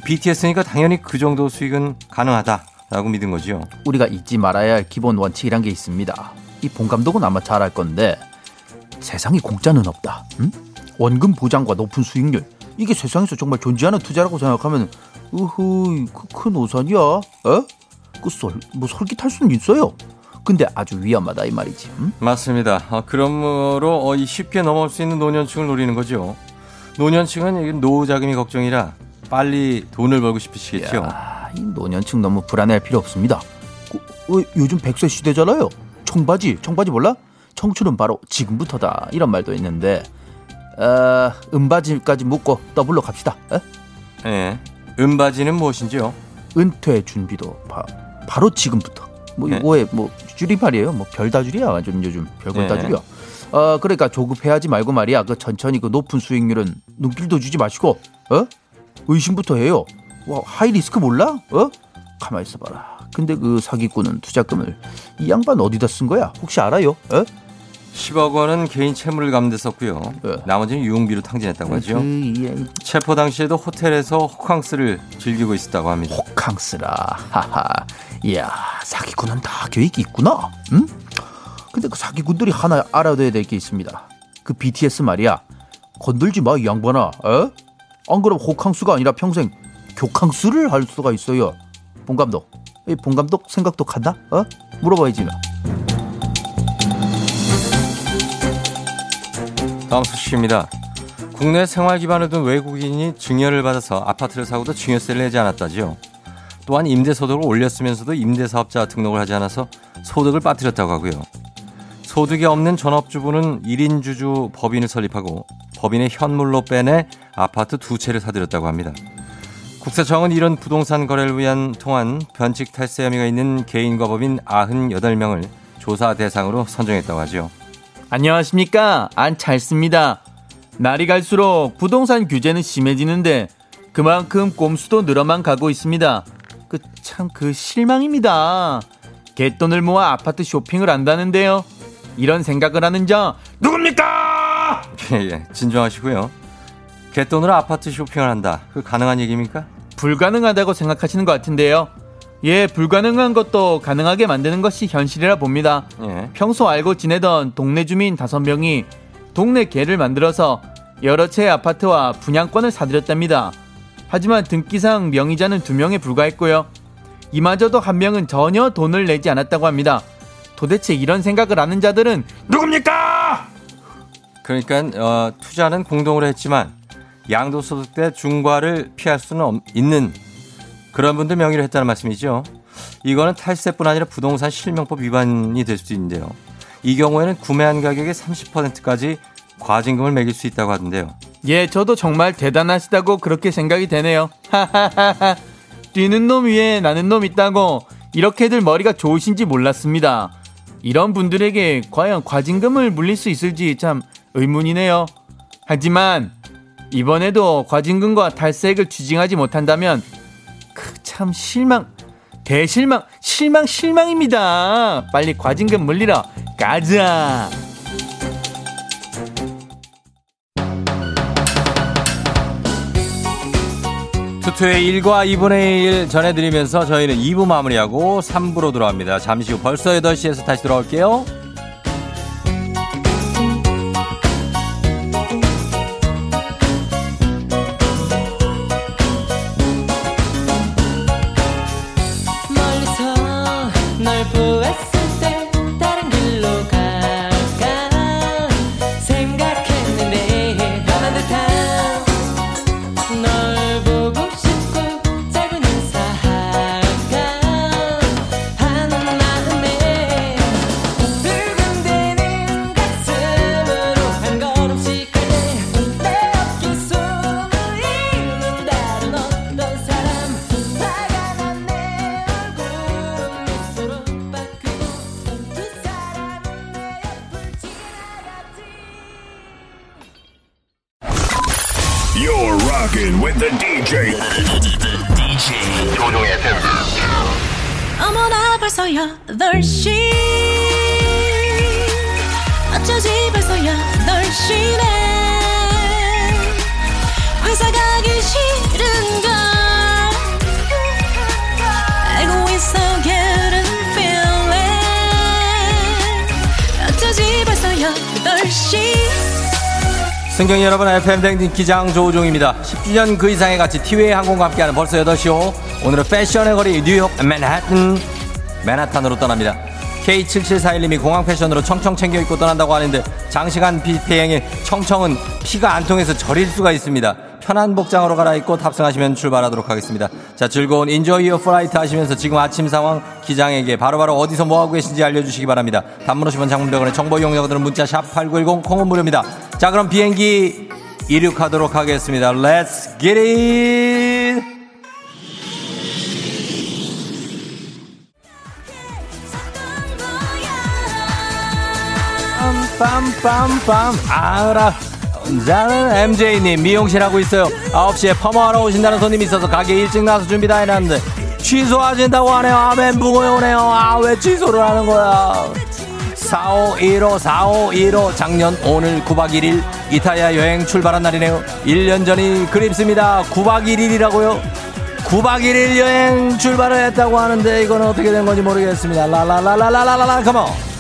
BTS니까 당연히 그 정도 수익은 가능하다라고 믿은 거죠. 우리가 잊지 말아야 할 기본 원칙이란 게 있습니다. 이 봉 감독은 아마 잘 알 건데 세상에 공짜는 없다. 응? 원금 보장과 높은 수익률 이게 세상에서 정말 존재하는 투자라고 생각하면 으흐 그큰 오산이야. 어? 그썰뭐 솔깃할 수는 있어요. 근데 아주 위험하다 이 말이지. 응? 맞습니다. 어, 그러므로 어, 이 쉽게 넘어올 수 있는 노년층을 노리는 거죠. 노년층은 이 노후 자금이 걱정이라 빨리 돈을 벌고 싶으시겠죠. 야, 이 노년층 너무 불안해할 필요 없습니다. 그, 어, 요즘 백세 시대잖아요. 청바지, 청바지 몰라? 청춘은 바로 지금부터다. 이런 말도 있는데, 어, 은바지까지 묶고 더블로 갑시다. 에? 예. 은바지는 무엇인지요? 은퇴 준비도 바, 바로 지금부터. 뭐 네. 이거에 뭐 줄임말이에요. 뭐 별다줄이야. 완전 요즘 별걸 다 네. 줄이야. 어, 그러니까 조급해하지 말고 말이야. 그 천천히 그 높은 수익률은 눈길도 주지 마시고, 어? 의심부터 해요. 와, high risk 몰라? 어? 가만 있어봐라. 근데 그 사기꾼은 투자금을 이 양반 어디다 쓴 거야? 혹시 알아요? 어? 10억 원은 개인 채무를 데 썼고요. 예. 나머지는 유흥비로 탕진했다고 하죠. 그, 이, 체포 당시에도 호텔에서 호캉스를 즐기고 있었다고 합니다. 호캉스라. 하하. 이야, 사기꾼은 다 계획이 있구나. 응? 근데 그 사기꾼들이 하나 알아둬야 될 게 있습니다. 그 BTS 말이야. 건들지 마, 이 양반아. 에? 안 그럼 호캉스가 아니라 평생 교캉스를 할 수가 있어요. 본 감독. 이본 감독 생각도 간다? 어? 물어봐야지. 나. 다음 소식입니다. 국내 생활 기반을 둔 외국인이 증여를 받아서 아파트를 사고도 증여세를 내지 않았다지요. 또한 임대소득을 올렸으면서도 임대사업자 등록을 하지 않아서 소득을 빠뜨렸다고 하고요. 소득이 없는 전업주부는 1인 주주 법인을 설립하고 법인의 현물로 빼내 아파트 두 채를 사들였다고 합니다. 국세청은 이런 부동산 거래를 위한 통한 변칙 탈세 혐의가 있는 개인과 법인 98명을 조사 대상으로 선정했다고 하죠. 안녕하십니까. 안 찰습니다. 날이 갈수록 부동산 규제는 심해지는데 그만큼 꼼수도 늘어만 가고 있습니다. 그 참 그 실망입니다. 갯돈을 모아 아파트 쇼핑을 한다는데요. 이런 생각을 하는 자 누굽니까? 예, 예. 진정하시고요. 갯돈으로 아파트 쇼핑을 한다. 그 가능한 얘기입니까? 불가능하다고 생각하시는 것 같은데요. 예, 불가능한 것도 가능하게 만드는 것이 현실이라 봅니다. 예. 평소 알고 지내던 동네 주민 다섯 명이 동네 개를 만들어서 여러 채의 아파트와 분양권을 사들였답니다. 하지만 등기상 명의자는 두 명에 불과했고요. 이마저도 한 명은 전혀 돈을 내지 않았다고 합니다. 도대체 이런 생각을 하는 자들은 누굽니까? 그러니까 어, 투자는 공동으로 했지만 양도소득 때 중과를 피할 수는 없- 있는 그런 분들 명의로 했다는 말씀이죠. 이거는 탈세뿐 아니라 부동산 실명법 위반이 될 수도 있는데요. 이 경우에는 구매한 가격의 30%까지 과징금을 매길 수 있다고 하던데요. 예, 저도 정말 대단하시다고 그렇게 생각이 되네요. 하하하하. 뛰는 놈 위에 나는 놈 있다고 이렇게들 머리가 좋으신지 몰랐습니다. 이런 분들에게 과연 과징금을 물릴 수 있을지 참 의문이네요. 하지만 이번에도 과징금과 탈세액을 추징하지 못한다면 그 참 실망 대실망 실망 실망입니다. 빨리 과징금 물리러 가자. 투투의 1과 2분의 1 전해드리면서 저희는 2부 마무리하고 3부로 돌아옵니다. 잠시 후 벌써 8시에서 다시 돌아올게요. You're rocking with the DJ. DJ 조종의 FM. 어머나 벌써 8시 어쩌지 벌써 8시네 회사 가기 싫 승객 여러분 FM 대행진 기장 조우종입니다. 10주년 그 이상의 가치 티웨이 항공과 함께하는 벌써 8시호 오늘은 패션의 거리 뉴욕 맨하튼 맨하탄으로 떠납니다. K7741님이 공항 패션으로 청청 챙겨 입고 떠난다고 하는데 장시간 비행에 청청은 피가 안 통해서 저릴 수가 있습니다. 편한 복장으로 갈아입고 탑승하시면 출발하도록 하겠습니다. 자 즐거운 enjoy your flight 하시면서 지금 아침 상황 기장에게 바로바로 어디서 뭐하고 계신지 알려주시기 바랍니다. 단문 50원 장문 100원의 정보 이용자들은 문자 샵 8910 콩은 무료입니다. 자 그럼 비행기 이륙하도록 하겠습니다. Let's get it! 빰빰빰빰 아라 저는 MJ님 미용실 하고 있어요. 9시에 펌어하러 오신다는 손님이 있어서 가게 일찍 나서 준비 다 해놨는데 취소하신다고 하네요. 아 멘붕이 오네요. 아 왜 취소를 하는 거야? 4515 4515 작년 오늘 9박 1일 이탈리아 여행 출발한 날이네요. 1년 전이 그립습니다. 9박 1일이라고요? 9박 1일 여행 출발을 했다고 하는데 이건 어떻게 된 건지 모르겠습니다. 라라라라라라라 컴온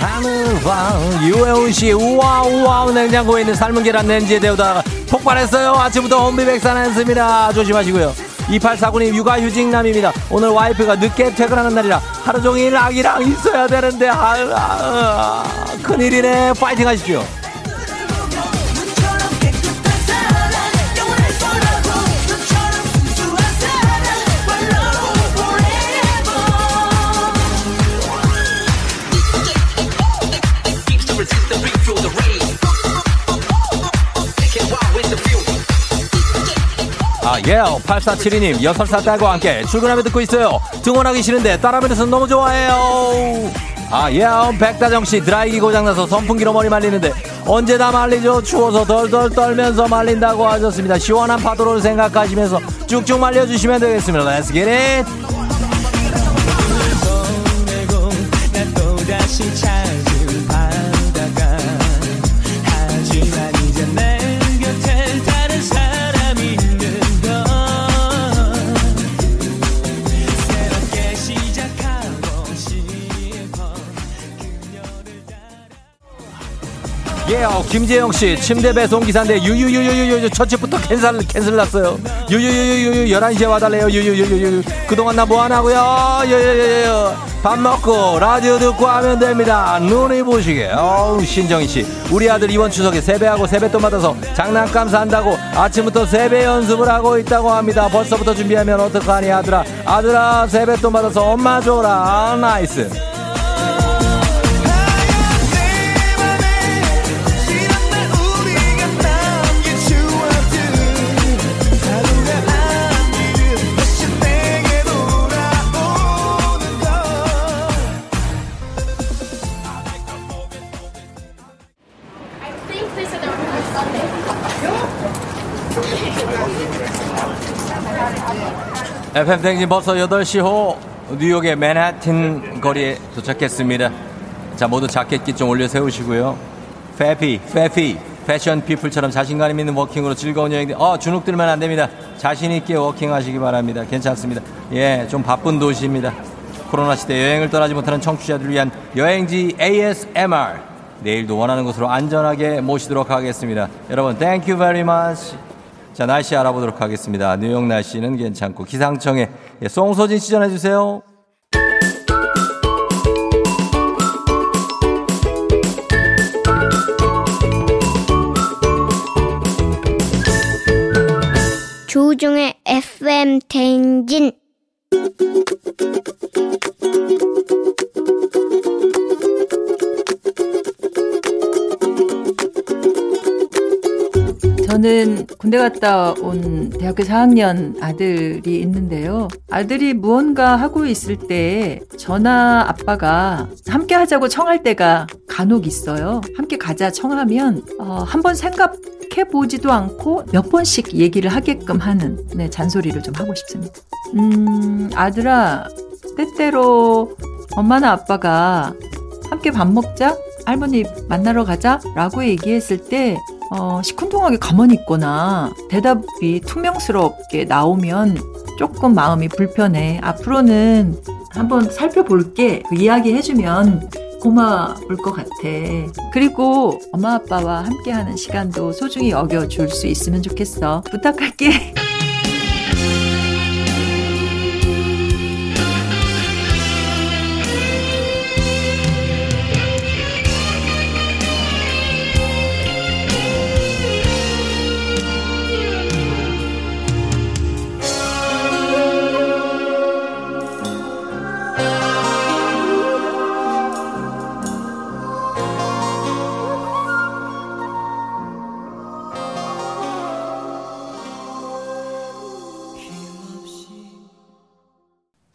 하늘방. 유해운 씨 우와 우와 냉장고에 있는 삶은 계란 렌지에 데우다가 폭발했어요. 아침부터 혼비백산했습니다. 조심하시고요. 2849님 육아휴직남입니다. 오늘 와이프가 늦게 퇴근하는 날이라 하루 종일 아기랑 있어야 되는데 아, 아, 아, 큰일이네. 파이팅 하십시오 아, 예, 8472님, 6살 딸과 함께 출근하며 듣고 있어요. 등원하기 싫은데 따라면서 너무 좋아해요. 아, 예, 백다정씨, 드라이기 고장나서 선풍기로 머리 말리는데 언제 다 말리죠? 추워서 덜덜 떨면서 말린다고 하셨습니다. 시원한 파도를 생각하시면서 쭉쭉 말려주시면 되겠습니다. Let's get it! 예, 어, 김재영 씨, 침대 배송 기사인데 유유유유유유 첫 집부터 cancel cancel 났어요. 유유유유유 11시에 와달래요. 유유유유유 그동안 나 뭐 하냐고요? 유유유유 밥 먹고 라디오 듣고 하면 됩니다. 눈이 부시게. 어우 신정희 씨, 우리 아들 이번 추석에 세배하고 세뱃돈 받아서 장난감 산다고 아침부터 세배 연습을 하고 있다고 합니다. 벌써부터 준비하면 어떡하니 아들아? 아들아 세뱃돈 받아서 엄마 줘라. 아, nice. FM 대행진 벌써 8시 호 뉴욕의 맨하튼 거리에 도착했습니다. 자, 모두 자켓 끼 좀 올려 세우시고요. 패피, 패피. 패션 피플처럼 자신감 있는 워킹으로 즐거운 여행, 어, 주눅 들면 안 됩니다. 자신있게 워킹 하시기 바랍니다. 괜찮습니다. 예, 좀 바쁜 도시입니다. 코로나 시대 여행을 떠나지 못하는 청취자들을 위한 여행지 ASMR. 내일도 원하는 곳으로 안전하게 모시도록 하겠습니다. 여러분, thank you very much. 자, 날씨 알아보도록 하겠습니다. 뉴욕 날씨는 괜찮고, 기상청에 예, 송소진 씨 전해 주세요. 조종의 FM 대행진 저는 군대 갔다 온 대학교 4학년 아들이 있는데요. 아들이 무언가 하고 있을 때 저나 아빠가 함께 하자고 청할 때가 간혹 있어요. 함께 가자 청하면 어, 한번 생각해 보지도 않고 몇 번씩 얘기를 하게끔 하는 네, 잔소리를 좀 하고 싶습니다. 음, 아들아, 때때로 엄마나 아빠가 함께 밥 먹자? 할머니 만나러 가자? 라고 얘기했을 때 어, 시큰둥하게 가만히 있거나 대답이 투명스럽게 나오면 조금 마음이 불편해. 앞으로는 한번 살펴볼게. 그 이야기 해주면 고마울 것 같아. 그리고 엄마 아빠와 함께하는 시간도 소중히 여겨줄 수 있으면 좋겠어. 부탁할게.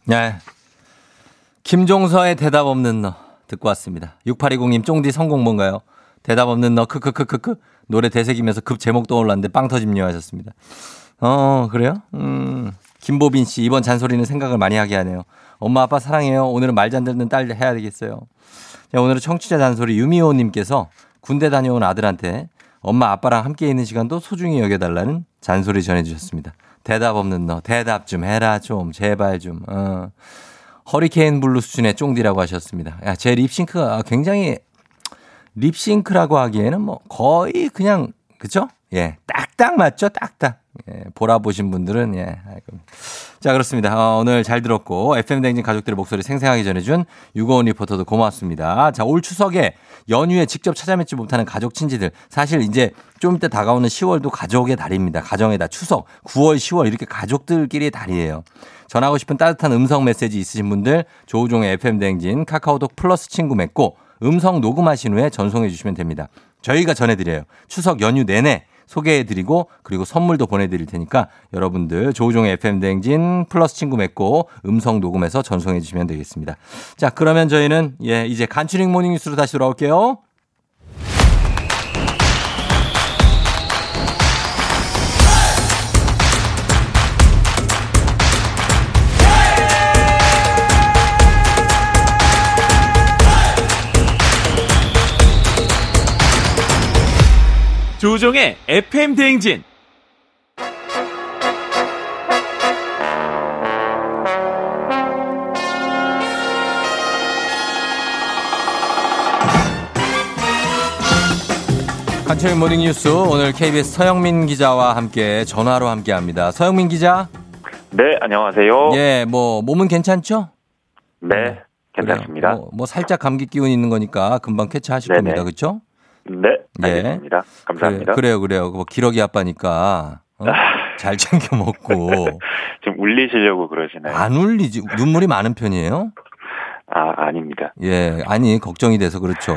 네. 김종서의 대답 없는 너 듣고 왔습니다. 6820님 쫑디 성공 뭔가요? 대답 없는 너 크크크크크 노래 대색이면서 급 제목 떠올랐는데 빵 터짐요 하셨습니다. 어 그래요? 음 김보빈 씨 이번 잔소리는 생각을 많이 하게 하네요. 엄마 아빠 사랑해요. 오늘은 말 잘 듣는 딸 해야 되겠어요. 자, 오늘은 청취자 잔소리 유미호님께서 군대 다녀온 아들한테 엄마 아빠랑 함께 있는 시간도 소중히 여겨달라는 잔소리 전해주셨습니다. 대답 없는 너 대답 좀 해라 좀 제발 좀. 어. 허리케인 블루 수준의 쫑디라고 하셨습니다. 야, 제 립싱크가 굉장히 립싱크라고 하기에는 뭐 거의 그냥 그쵸? 예, 딱딱 맞죠? 딱딱. 예, 보라 보신 분들은 예. 아이고. 자, 그렇습니다. 어, 오늘 잘 들었고 FM 대행진 가족들의 목소리 생생하게 전해준 유고원 리포터도 고맙습니다. 자, 올 추석에 연휴에 직접 찾아뵙지 못하는 가족 친지들 사실 이제 좀 이따 다가오는 10월도 가족의 달입니다. 가정의 달 추석 9월 10월 이렇게 가족들끼리의 달이에요. 전하고 싶은 따뜻한 음성 메시지 있으신 분들 조우종의 FM 대행진 카카오톡 플러스 친구 맺고 음성 녹음하신 후에 전송해 주시면 됩니다. 저희가 전해드려요. 추석 연휴 내내 소개해드리고 그리고 선물도 보내드릴 테니까 여러분들 조우종의 FM 대행진 플러스 친구 맺고 음성 녹음해서 전송해 주시면 되겠습니다. 자 그러면 저희는 예 이제 간추린 모닝 뉴스로 다시 돌아올게요. 조우종의 FM 대행진. 간추린 모닝 뉴스 오늘 KBS 서영민 기자와 함께 전화로 함께합니다. 서영민 기자. 네, 안녕하세요. 예, 뭐 몸은 괜찮죠? 네, 괜찮습니다. 뭐, 뭐 살짝 감기 기운 있는 거니까 금방 쾌차하실 네네. 겁니다. 그렇죠? 네, 예. 알겠습니다. 감사합니다. 그래, 요 그래요. 뭐 기러기 아빠니까 어? 잘 챙겨 먹고 지금 울리시려고 그러시나요? 안 울리지 눈물이 많은 편이에요? 아, 아닙니다. 예, 아니 걱정이 돼서 그렇죠.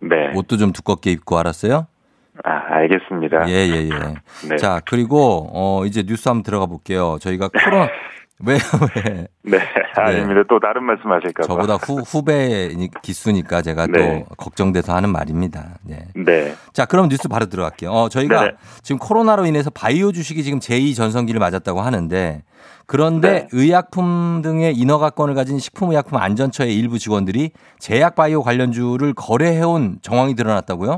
네. 옷도 좀 두껍게 입고 알았어요? 아, 알겠습니다. 예, 예, 예. 네. 자, 그리고 어 이제 뉴스 한번 들어가 볼게요. 저희가 코로나 왜 왜? 네, 아닙니다. 또 다른 말씀 하실까 봐. 저보다 후 후배 기수니까 제가 네. 또 걱정돼서 하는 말입니다. 네. 네. 자, 그럼 뉴스 바로 들어갈게요. 어, 저희가 네네. 지금 코로나로 인해서 바이오 주식이 지금 제2 전성기를 맞았다고 하는데 그런데 네. 의약품 등의 인허가권을 가진 식품의약품 안전처의 일부 직원들이 제약 바이오 관련주를 거래해온 정황이 드러났다고요?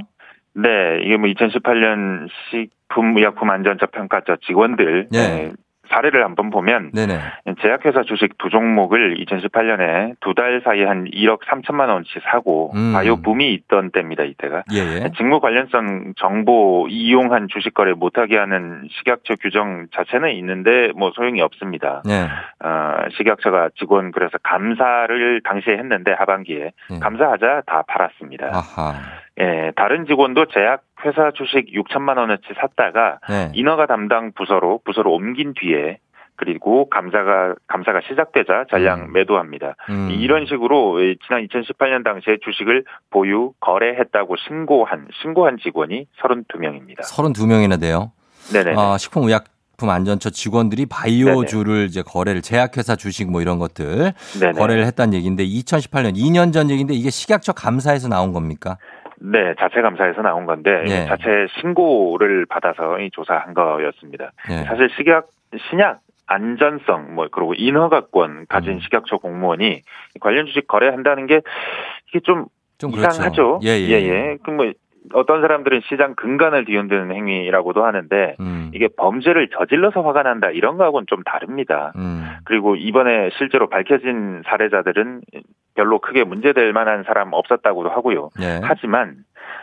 네, 이게 뭐 2018년 식품의약품 안전처 평가처 직원들 예. 네, 사례를 한번 보면 네네. 제약회사 주식 두 종목을 2018년에 두 달 사이에 한 1억 3천만 원치 사고 음. 바이오 붐이 있던 때입니다 이때가 예, 예. 직무 관련성 정보 이용한 주식 거래 못하게 하는 식약처 규정 자체는 있는데 뭐 소용이 없습니다. 네. 어, 식약처가 직원 그래서 감사를 당시에 했는데 하반기에 네. 감사하자 다 팔았습니다. 아하. 예, 다른 직원도 제약 회사 주식 6천만 원어치 샀다가 네. 인허가 담당 부서로 부서로 옮긴 뒤에 그리고 감사가 감사가 시작되자 전량 매도합니다. 음. 이런 식으로 예, 지난 2018년 당시에 주식을 보유 거래했다고 신고한 신고한 직원이 32명입니다. 32명이나 돼요. 네네. 아, 식품의약품 안전처 직원들이 바이오주를 이제 거래를 제약회사 주식 뭐 이런 것들 네네. 거래를 했다는 얘기인데 2018년 2년 전 얘기인데 이게 식약처 감사에서 나온 겁니까? 네, 자체 감사에서 나온 건데 예. 자체 신고를 받아서 이 조사한 거였습니다. 예. 사실 식약 신약 안전성 뭐 그리고 인허가권 가진 음. 식약처 공무원이 관련 주식 거래한다는 게 이게 좀, 좀 그렇죠. 이상하죠. 예, 예. 예. 그뭐 어떤 사람들은 시장 근간을 뒤흔드는 행위라고도 하는데 음. 이게 범죄를 저질러서 화가 난다 이런 거하고는 좀 다릅니다. 음. 그리고 이번에 실제로 밝혀진 사례자들은 별로 크게 문제될 만한 사람 없었다고도 하고요. 예. 하지만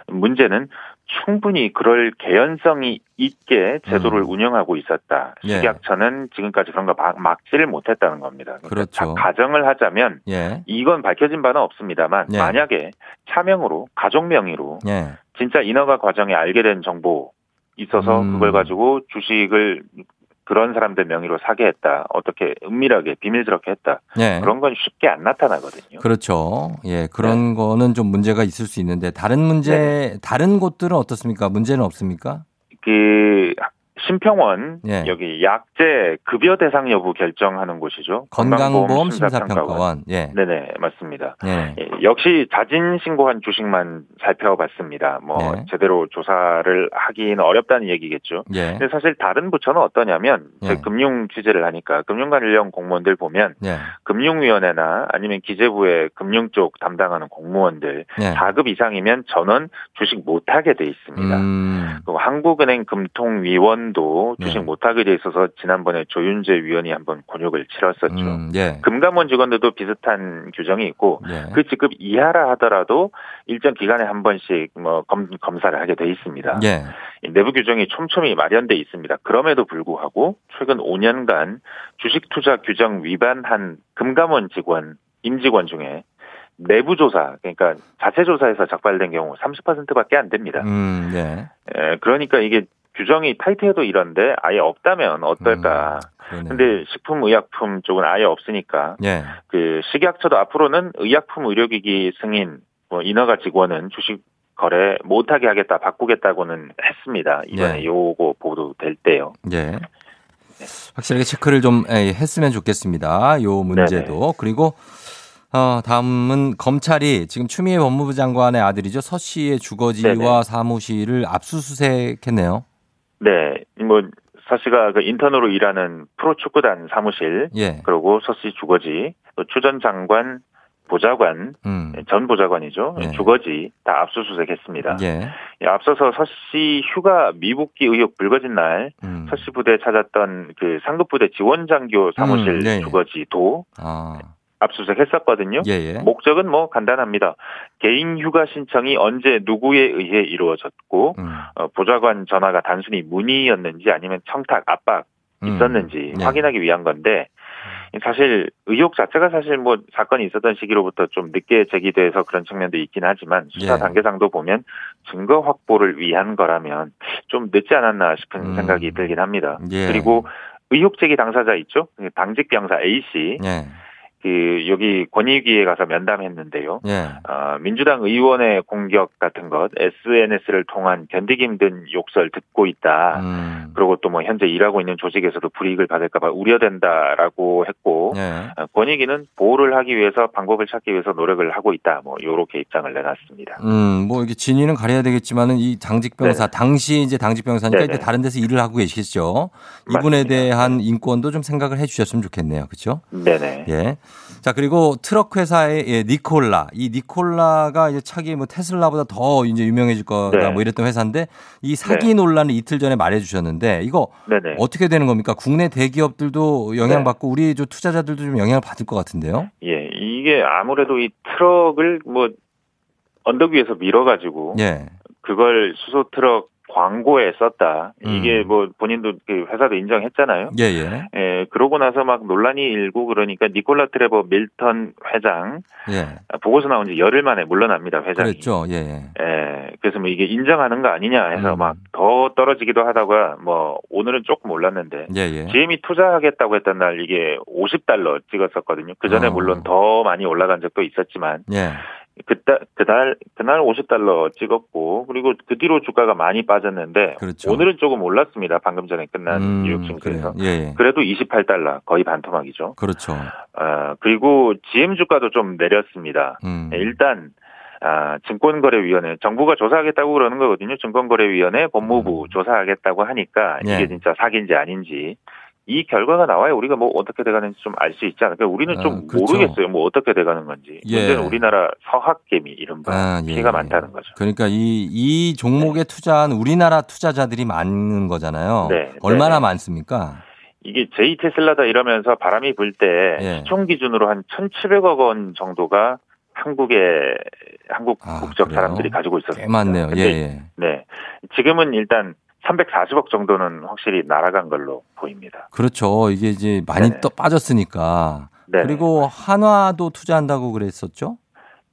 문제는 충분히 그럴 개연성이 있게 제도를 운영하고 있었다. 음. 예. 식약처는 지금까지 그런 거 막, 막지를 못했다는 겁니다. 그러니까 그렇죠. 자- 가정을 하자면 예. 이건 밝혀진 바는 없습니다만 예. 만약에 차명으로 가족 명의로 예. 진짜 인허가 과정에 알게 된 정보 있어서 음. 그걸 가지고 주식을 그런 사람들 명의로 사게 했다. 어떻게 은밀하게 비밀스럽게 했다. 예. 그런 건 쉽게 안 나타나거든요. 그렇죠. 예, 네. 그런 거는 좀 문제가 있을 수 있는데 다른 문제 다른 곳들은 어떻습니까? 문제는 없습니까? 그 심평원 예. 여기 약제 급여 대상 여부 결정하는 곳이죠. 건강보험 심사평가원. 예. 네네 맞습니다. 예. 예, 역시 자진 신고한 주식만 살펴봤습니다. 뭐 네. 제대로 조사를 하기는 어렵다는 얘기겠죠. 예. 근데 사실 다른 부처는 어떠냐면 예. 제가 금융 취재를 하니까 금융 관련 공무원들 보면 예. 금융위원회나 아니면 기재부의 금융 쪽 담당하는 공무원들 예. 4급 이상이면 전원 주식 못하게 돼 있습니다. 음. 그 한국은행 금통위원 도 주식 네. 못하게 돼 있어서 지난번에 조윤재 위원이 한번 곤욕을 치렀었죠. 음, 예. 금감원 직원들도 비슷한 규정이 있고 예. 그 직급 이하라 하더라도 일정 기간에 한 번씩 뭐 검, 검사를 하게 돼 있습니다. 예. 이 내부 규정이 촘촘히 마련돼 있습니다. 그럼에도 불구하고 최근 5년간 주식 투자 규정 위반한 금감원 직원 임직원 중에 내부 조사 그러니까 자체 조사에서 적발된 경우 30%밖에 안 됩니다. 음, 예. 에, 그러니까 이게 규정이 타이트해도 이런데 아예 없다면 어떨까? 그러네요. 근데 식품 의약품 쪽은 아예 없으니까 예. 그 식약처도 앞으로는 의약품 의료기기 승인 뭐 인허가 직원은 주식 거래 못하게 하겠다 바꾸겠다고는 했습니다. 이번에 예. 요거 보도 될 때요. 예. 확실하게 체크를 좀 예, 했으면 좋겠습니다. 요 문제도. 그리고 어, 다음은 검찰이 지금 추미애 법무부 장관의 아들이죠. 서 씨의 주거지와 네네. 사무실을 압수수색했네요. 네, 뭐 서 씨가 그 인턴으로 일하는 프로축구단 사무실 예. 그리고 서씨 주거지 또추전 장관 보좌관 음. 전 보좌관이죠 네. 주거지 다 압수수색했습니다. 예. 예, 앞서서 서씨 휴가 미복귀 의혹 불거진 날 음. 서씨 부대 찾았던 그 상급 부대 지원 장교 사무실 음, 네. 주거지도 아. 압수수색했었거든요. 예, 예. 목적은 뭐 간단합니다. 개인 휴가 신청이 언제 누구에 의해 이루어졌고 음. 어, 보좌관 전화가 단순히 문의였는지 아니면 청탁 압박 음. 있었는지 예. 확인하기 위한 건데 사실 의혹 자체가 사실 뭐 사건이 있었던 시기로부터 좀 늦게 제기돼서 그런 측면도 있긴 하지만 수사 예. 단계상도 보면 증거 확보를 위한 거라면 좀 늦지 않았나 싶은 음. 생각이 들긴 합니다. 예. 그리고 의혹 제기 당사자 있죠? 그 당직 병사 A 씨, 예. 그 여기 권익위에 가서 면담했는데요. 예. 어, 민주당 의원의 공격 같은 것, SNS를 통한 견디기 힘든 욕설 듣고 있다. 음. 그리고 또 뭐 현재 일하고 있는 조직에서도 불이익을 받을까봐 우려된다라고 했고 예. 어, 권익위는 보호를 하기 위해서 방법을 찾기 위해서 노력을 하고 있다. 뭐 요렇게 입장을 내놨습니다. 음, 뭐 이게 진위는 가려야 되겠지만은 이 당직 병사 당시 이제 당직 병사니까 네네. 이제 다른 데서 일을 하고 계시겠죠. 이분에 맞습니다. 대한 인권도 좀 생각을 해 주셨으면 좋겠네요. 그렇죠? 네네. 예. 자, 그리고 트럭 회사의 예, 니콜라. 이 니콜라가 이제 차기 뭐 테슬라보다 더 이제 유명해질 거다 네. 뭐 이랬던 회사인데 이 사기 논란을 이틀 전에 말해 주셨는데 이거 네네. 어떻게 되는 겁니까? 국내 대기업들도 영향받고 우리 저 투자자들도 좀 영향을 받을 것 같은데요. 예, 이게 아무래도 이 트럭을 뭐 언덕 위에서 밀어 가지고 예. 그걸 수소 트럭 광고에 썼다. 이게 음. 뭐 본인도 그 회사도 인정했잖아요. 예, 예. 예, 그러고 나서 막 논란이 일고 그러니까 니콜라 트레버 밀턴 회장 예. 보고서 나온 지 열흘 만에 물러납니다. 회장이. 그랬죠. 예, 예. 예, 그래서 뭐 이게 인정하는 거 아니냐 해서 음. 막더 떨어지기도 하다가 뭐 오늘은 조금 올랐는데 예, 예. GM이 투자하겠다고 했던 날 이게 50달러 찍었었거든요. 그 전에 어. 물론 더 많이 올라간 적도 있었지만 예. 그때 그날 그날 50달러 찍었고 그리고 그 뒤로 주가가 많이 빠졌는데 그렇죠. 오늘은 조금 올랐습니다. 방금 전에 끝난 음, 뉴욕 증시에서. 예, 예. 그래도 28달러 거의 반토막이죠. 그렇죠. 아, 그리고 GM 주가도 좀 내렸습니다. 음. 네, 일단 아, 증권거래위원회 정부가 조사하겠다고 그러는 거거든요. 증권거래위원회 법무부 조사하겠다고 하니까 예. 이게 진짜 사기인지 아닌지 이 결과가 나와야 우리가 뭐 어떻게 돼가는지 좀 알 수 있지 않을까? 우리는 좀 아, 그렇죠. 모르겠어요. 뭐 어떻게 돼가는 건지. 예. 문제는 우리나라 서학개미 이른바 아, 예, 피해가 예. 많다는 거죠. 그러니까 이, 이 종목에 투자한 우리나라 투자자들이 많은 거잖아요. 네, 얼마나 네. 많습니까? 이게 제이 테슬라다 이러면서 바람이 불때 예. 시총 기준으로 한 1,700억 원 정도가 한국의 한국 국적 아, 그래요? 사람들이 가지고 있었어요. 꽤 많네요. 예, 예. 네. 지금은 일단 340억 정도는 확실히 날아간 걸로 보입니다. 그렇죠. 이게 이제 많이 네네. 또 빠졌으니까. 네네. 그리고 한화도 투자한다고 그랬었죠?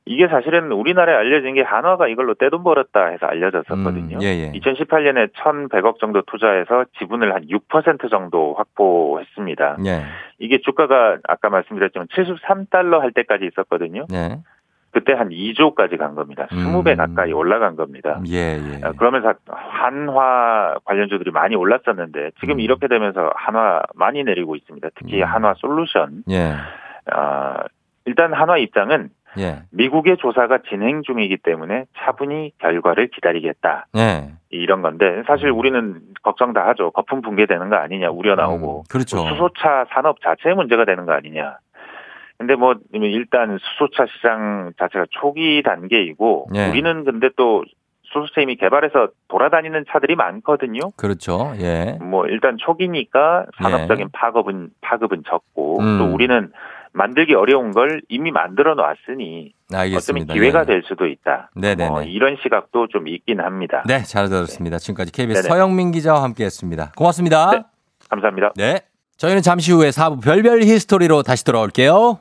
이게 사실은 우리나라에 알려진 게 한화가 이걸로 떼돈 벌었다 해서 알려졌었거든요. 음, 예, 예. 2018년에 1,100억 정도 투자해서 지분을 한 6% 정도 확보했습니다. 예. 이게 주가가 아까 말씀드렸지만 73달러 할 때까지 있었거든요. 네. 그때 한 2조까지 간 겁니다. 음. 20배 가까이 올라간 겁니다. 예, 예. 어, 그러면서 한화 관련주들이 많이 올랐었는데 지금 이렇게 되면서 한화 많이 내리고 있습니다. 특히 음. 한화 솔루션. 예. 아, 일단 한화 입장은 예. 미국의 조사가 진행 중이기 때문에 차분히 결과를 기다리겠다. 예. 이런 건데 사실 우리는 걱정 다 하죠. 거품 붕괴되는 거 아니냐 우려 나오고 그렇죠. 뭐 수소차 산업 자체에 문제가 되는 거 아니냐. 근데 뭐 일단 수소차 시장 자체가 초기 단계이고 예. 우리는 근데 또 수소차 이미 개발해서 돌아다니는 차들이 많거든요. 그렇죠. 예. 뭐 일단 초기니까 산업적인 파급은 파급은 적고 음. 또 우리는 만들기 어려운 걸 이미 만들어 놨으니 알겠습니다. 어쩌면 기회가 예. 될 수도 있다. 네네네. 뭐 이런 시각도 좀 있긴 합니다. 네, 잘 들었습니다. 지금까지 KBS 네네. 서영민 기자와 함께 했습니다. 고맙습니다. 네. 감사합니다. 네. 저희는 잠시 후에 4부 별별 history로 다시 돌아올게요.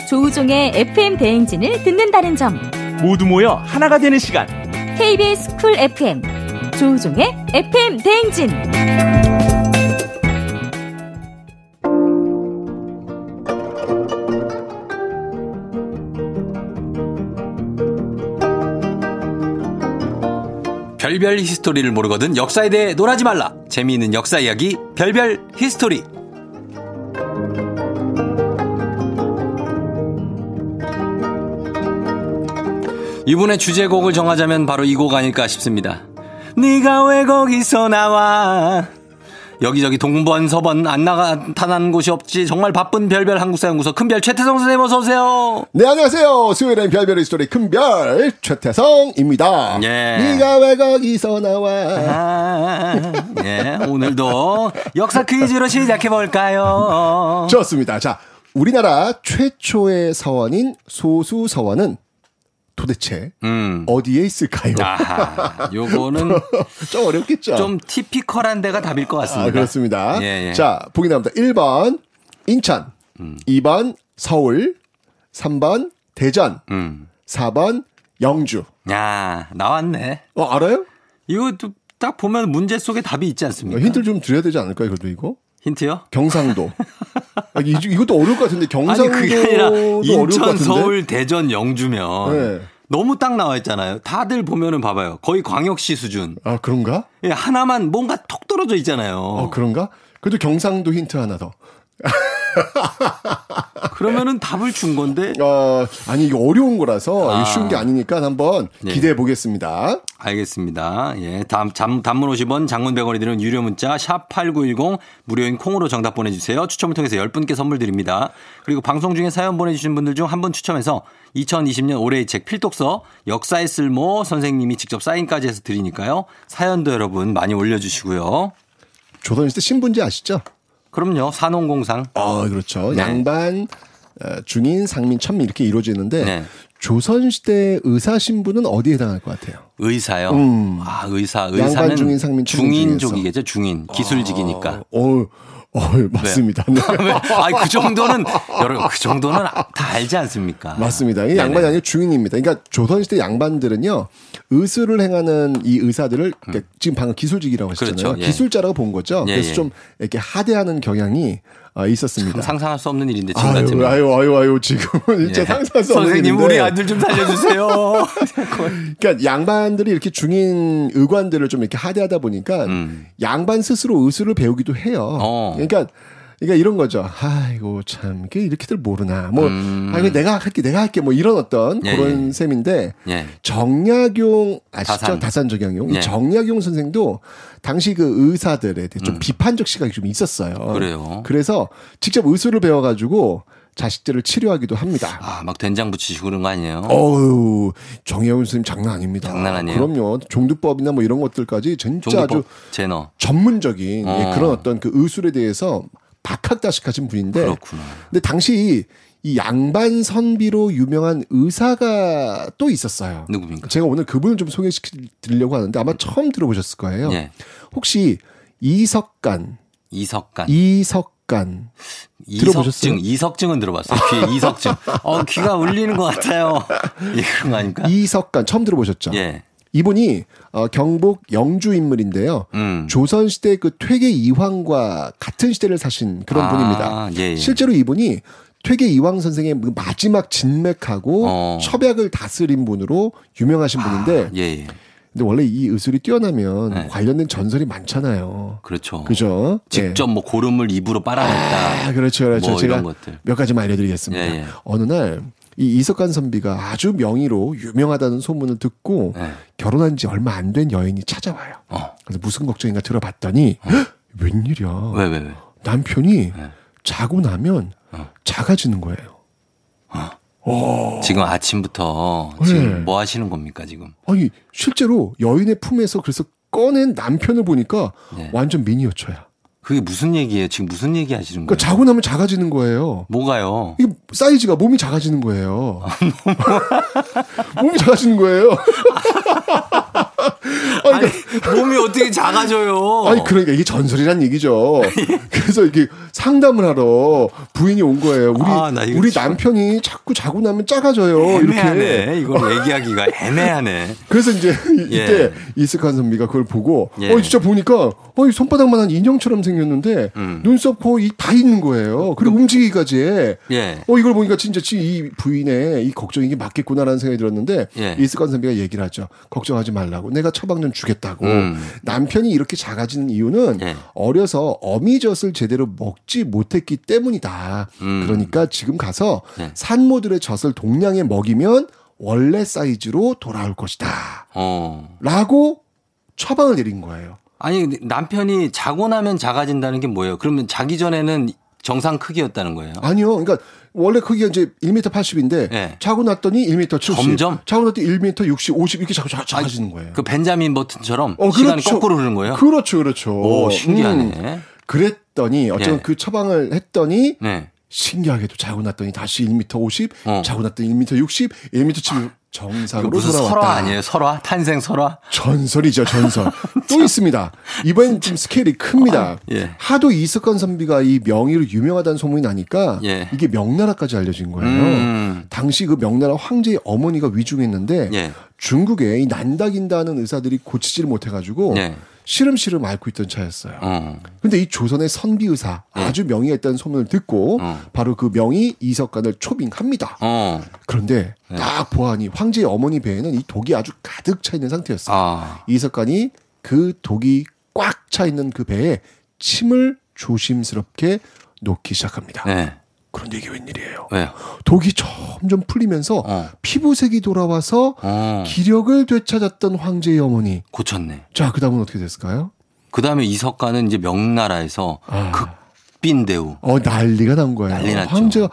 조우종의 FM 대행진을 듣는다는 점. 모두 모여 하나가 되는 시간. KBS 쿨 FM 조우종의 FM 대행진. 별별 history를 모르거든 역사에 대해 논하지 말라. 재미있는 역사 이야기 별별 history. 이분의 주제곡을 정하자면 바로 이 곡 아닐까 싶습니다. 네가 왜 거기서 나와? 여기저기 동번 서번 안 나타나는 곳이 없지 정말 바쁜 별별 한국사연구소 큰별 최태성 선생님 어서 오세요. 네, 안녕하세요. 수요일엔 별별의 스토리 큰별 최태성입니다. 예. 네가 왜 거기서 나와? 예, 오늘도 역사 퀴즈로 시작해 볼까요? 좋습니다. 자, 우리나라 최초의 서원인 소수 서원은 도대체 음. 어디에 있을까요? 아하, 요거는 좀 어렵겠죠. 좀 티피컬한 데가 답일 것 같습니다. 아, 그렇습니다. 예, 예. 자, 보기 나옵니다. 1번 인천, 음. 2번 서울, 3번 대전, 음. 4번 영주. 야, 나왔네. 어, 알아요? 이것도 딱 보면 문제 속에 답이 있지 않습니까? 힌트를 좀 드려야 되지 않을까요, 그래도 이거? 힌트요? 경상도. 아, 이, 이것도 어려울 것 같은데 아니 경상도도 그게 아니라 인천. 서울, 대전, 영주면 네. 너무 딱 나와 있잖아요. 다들 보면은 봐봐요. 거의 광역시 수준. 아, 그런가? 예, 하나만 뭔가 톡 떨어져 있잖아요. 어, 그런가? 그래도 경상도 힌트 하나 더. 그러면은 답을 준 건데. 어, 아니 이게 어려운 거라서 아. 쉬운 게 아니니까 한번 네. 기대해 보겠습니다. 알겠습니다. 예. 다음, 잠, 단문 50원, 장문 100원이 드는 유료 문자, 샵 8910, 무료인 콩으로 정답 보내 주세요. 추첨을 통해서 10분께 선물 드립니다. 그리고 방송 중에 사연 보내 주신 분들 중 한 분 추첨해서 2020년 올해의 책 필독서, 역사의 쓸모 선생님이 직접 사인까지 해서 드리니까요. 사연도 여러분 많이 올려 주시고요. 조선시대 신분제 아시죠? 그럼요. 산홍공상. 아, 그렇죠. 네. 양반, 어, 중인, 상민, 천민 이렇게 이루어지는데 네. 조선시대 의사 신분은 어디에 해당할 것 같아요? 의사요. 음. 아, 의사. 양반, 의사는 중인, 상민, 천민 중인족이겠죠. 중인. 기술직이니까. 어, 어, 맞습니다. 네. 아니, 그 정도는, 여러분, 그 정도는 다 알지 않습니까? 맞습니다. 이. 양반이 아니라 중인입니다. 그러니까 조선시대 양반들은요, 의술을 행하는 이 의사들을 그러니까 지금 방금 기술직이라고 하셨잖아요. 음. 그렇죠. 예. 기술자라고 본 거죠. 예, 그래서 예. 좀 이렇게 하대하는 경향이 어, 있었습니다. 상상할 수 없는 일인데, 지금 아유, 같으면. 아유, 아유, 아유, 지금은 진짜 예. 상상할 수 없는 선생님, 일인데. 우리 아들 좀 살려주세요. 그러니까 양반들이 이렇게 중인 의관들을 좀 이렇게 하대하다 보니까 양반 스스로 의술을 배우기도 해요. 음. 어. 그러니까 그러니까 이런 거죠. 아이고 참 이게 이렇게들 모르나. 뭐 음. 아니 내가 할게 내가 할게 뭐 이런 어떤 예, 그런 예. 셈인데 예. 정약용 아시죠? 다산. 다산, 정약용. 예. 이 정약용 선생도 당시 그 의사들에 대해 좀 비판적 시각이 좀 있었어요. 음. 그래요. 그래서 직접 의술을 배워 가지고 자식들을 치료하기도 합니다. 아, 막 된장 붙이시고 그런 거 아니에요? 어우, 정혜원 선생님 장난 아닙니다. 장난 아니에요? 그럼요. 종두법이나 뭐 이런 것들까지 진짜 아주 종도법 제너. 전문적인 어. 예, 그런 어떤 그 의술에 대해서 박학다식하신 분인데. 그렇구나. 근데 당시 이 양반 선비로 유명한 의사가 또 있었어요. 누굽니까? 제가 오늘 그분을 좀 소개시켜 드리려고 하는데 아마 처음 들어보셨을 거예요. 예. 혹시 이석간, 이석간. 이석간 들어보셨어요? 이석증, 이석증은 들어봤어요. 귀에 이석증. 어, 귀가 울리는 것 같아요. 예, 그런 거 아닙니까? 이석간 처음 들어보셨죠? 예. 이분이 어, 경북 영주 인물인데요. 음. 조선 시대 그 퇴계 이황과 같은 시대를 사신 그런 아, 분입니다. 예, 예. 실제로 이분이 퇴계 이황 선생의 그 마지막 진맥하고 어. 첩약을 다스린 분으로 유명하신 분인데 예, 예. 근데 원래 이 의술이 뛰어나면 네. 관련된 전설이 많잖아요. 그렇죠. 그죠? 직접 뭐 고름을 입으로 빨아냈다. 아, 그렇죠, 그렇죠. 뭐 제가 이런 것들. 몇 가지만 알려드리겠습니다. 예, 예. 어느 날, 이 이석간 선비가 아주 명의로 유명하다는 소문을 듣고 네. 결혼한 지 얼마 안 된 여인이 찾아와요. 어. 그래서 무슨 걱정인가 들어봤더니, 헉, 웬일이야. 왜, 왜, 왜? 남편이 네. 자고 나면 어. 작아지는 거예요. 지금 아침부터 네. 지금 뭐 하시는 겁니까, 지금? 아니, 실제로 여인의 품에서 그래서 꺼낸 남편을 보니까 네. 완전 미니어처야. 그게 무슨 얘기예요? 지금 무슨 얘기 하시는 그러니까 거예요? 자고 나면 작아지는 거예요. 뭐가요? 이게 사이즈가 몸이 작아지는 거예요. 몸이 작아지는 거예요. 아니, 그러니까, 몸이 어떻게 작아져요? 아니, 그러니까 이게 전설이란 얘기죠. 그래서 이게 상담을 하러 부인이 온 거예요. 우리 아, 우리 참- 남편이 자꾸 자고 나면 작아져요. 애매하네. 이렇게. 이걸 얘기하기가 애매하네. 그래서 이제 이- 예. 이때 이스칸 선비가 그걸 보고 예. 어 진짜 보니까 어이 손바닥만한 인형처럼 생겼 는데 음. 눈썹 거의 다 있는 거예요. 그리고 움직이기까지 해. 예. 어 이걸 보니까 진짜 지- 이 부인의 이 걱정이 이게 맞겠구나라는 생각이 들었는데 예. 이스칸 선비가 얘기를 하죠. 걱정하지 말라고. 내가 처방전 주겠다고. 음. 남편이 이렇게 작아지는 이유는 예. 어려서 어미젖을 제대로 먹지 못했기 때문이다. 음. 그러니까 지금 가서 예. 산모들의 젖을 동량에 먹이면 원래 사이즈로 돌아올 것이다. 어. 라고 처방을 내린 거예요. 아니, 남편이 자고 나면 작아진다는 게 뭐예요? 그러면 자기 전에는 정상 크기였다는 거예요? 아니요. 그러니까 원래 크기가 이제 1m 80인데 예. 자고 났더니 1m 70. 점점? 자고 났더니 1m 60, 50 이렇게 자꾸 자- 작아지는 거예요. 그 벤자민 버튼처럼 어, 시간이 그렇죠. 거꾸로 흐르는 거예요? 그렇죠, 그렇죠. 오, 신기하네. 음. 그랬더니 어쨌든 예. 그 처방을 했더니 네. 신기하게도 자고 났더니 다시 1m 50, 어. 자고 났더니 1m 60, 1m 70 이거 정상으로 무슨 돌아왔다. 설화 아니에요? 설화? 탄생 설화? 전설이죠, 전설. 또 있습니다. 이번엔 좀 스케일이 큽니다. 예. 하도 이석건 선비가 이 명의로 유명하다는 소문이 나니까 예. 이게 명나라까지 알려진 거예요. 음. 당시 그 명나라 황제의 어머니가 위중했는데 예. 중국에 이 난다긴다는 의사들이 고치지를 못해가지고 예. 시름시름 앓고 있던 차였어요. 어. 근데 이 조선의 선비 의사 예. 아주 있다는 소문을 듣고 바로 그 명의 이석간을 초빙합니다. 어. 그런데 네. 딱 보아하니 황제의 어머니 배에는 이 독이 아주 가득 차 있는 상태였어요. 아. 이석간이 그 독이 꽉 차 있는 그 배에 침을 조심스럽게 놓기 시작합니다. 네. 그런데 이게 웬일이에요? 왜요? 독이 점점 풀리면서 피부색이 돌아와서 어. 기력을 되찾았던 황제의 어머니. 고쳤네. 자, 그 다음은 어떻게 됐을까요? 그 다음에 이석가는 이제 명나라에서 극빈 대우. 어, 난리가 난 거예요. 난리 났죠. 황제가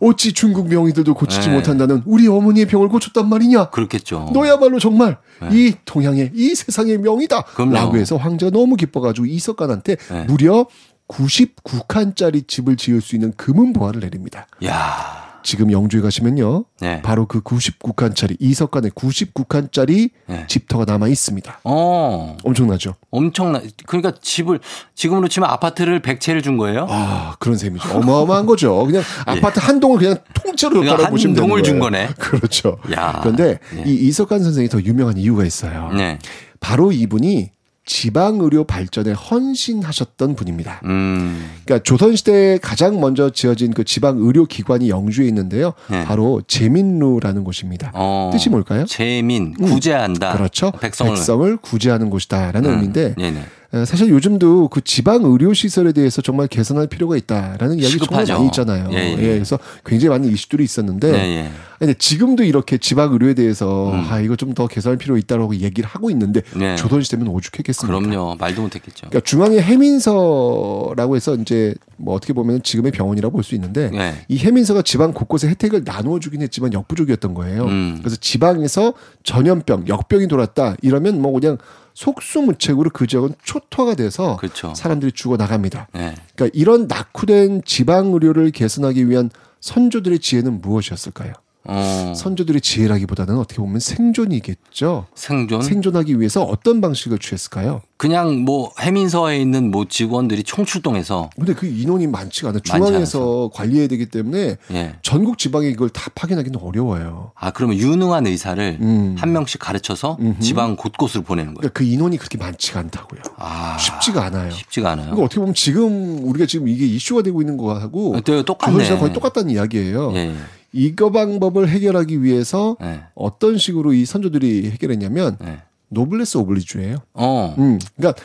어찌 중국 명의들도 고치지 네. 못한다는 우리 어머니의 병을 고쳤단 말이냐? 그렇겠죠. 너야말로 정말 이 동양의 이 세상의 명이다. 네. 그럼요. 라고 해서 황제가 너무 기뻐 가지고 이석간한테 네. 무려 99칸짜리 집을 지을 수 있는 금은 보화를 내립니다. 야 지금 영주에 가시면요. 네. 바로 그 99칸짜리 이석간의 99칸짜리 네. 집터가 남아 있습니다. 어. 엄청나죠? 엄청나. 그러니까 집을 지금으로 치면 아파트를 100채를 준 거예요? 아, 그런 셈이죠. 어마어마한 거죠. 그냥 아파트 한 동을 그냥 통째로 예. 줬다고 보시면 되는 동을 거예요. 준 거네. 그렇죠. 야. 그런데 네. 이 이석간 선생이 더 유명한 이유가 있어요. 네. 바로 이분이 지방 의료 발전에 헌신하셨던 분입니다. 음. 그러니까 조선 시대에 가장 먼저 지어진 그 지방 의료 기관이 영주에 있는데요. 네. 바로 제민루라는 곳입니다. 어. 뜻이 뭘까요? 재민 구제한다. 그렇죠. 백성을. 백성을 구제하는 곳이다라는 음. 의미인데 네네. 어, 사실 요즘도 그 지방 의료 시설에 대해서 정말 개선할 필요가 있다라는 이야기 정말. 많이 있잖아요. 예, 예. 그래서 굉장히 많은 이슈들이 있었는데 예, 예. 근데 지금도 이렇게 지방 의료에 대해서 음. 아 이거 좀 더 개선할 필요 있다라고 얘기를 하고 있는데 네. 조선 시대면 오죽했겠습니까? 그럼요. 말도 못했겠죠. 그러니까 중앙의 해민서라고 해서 이제 뭐 어떻게 보면 지금의 병원이라고 볼 수 있는데 네. 이 해민서가 지방 곳곳에 혜택을 나누어 주긴 했지만 역부족이었던 거예요. 음. 그래서 지방에서 전염병, 역병이 돌았다 이러면 뭐 그냥 속수무책으로 그 지역은 초토화가 돼서 그렇죠. 사람들이 죽어 나갑니다. 네. 그러니까 이런 낙후된 지방 의료를 개선하기 위한 선조들의 지혜는 무엇이었을까요? 어. 선조들의 지혜라기보다는 어떻게 보면 생존이겠죠. 생존? 생존하기 위해서 어떤 방식을 취했을까요? 그냥 뭐 해민서에 있는 뭐 직원들이 총출동해서 근데 그 인원이 많지가 않아요. 중앙에서 관리해야 되기 때문에 예. 전국 지방에 이걸 다 파견하기는 어려워요. 아 그러면 유능한 의사를 음. 한 명씩 가르쳐서 지방 곳곳으로 보내는 거예요. 그러니까 그 인원이 그렇게 많지가 않다고요. 아, 쉽지가 않아요. 쉽지가 않아요. 그러니까 어떻게 보면 지금 우리가 지금 이게 이슈가 되고 있는 거하고 네, 똑같네. 거의 똑같다는 이야기예요. 예. 이거 방법을 해결하기 위해서 네. 어떤 식으로 이 선조들이 해결했냐면 네. 노블레스 오블리주예요. 어. 음, 그러니까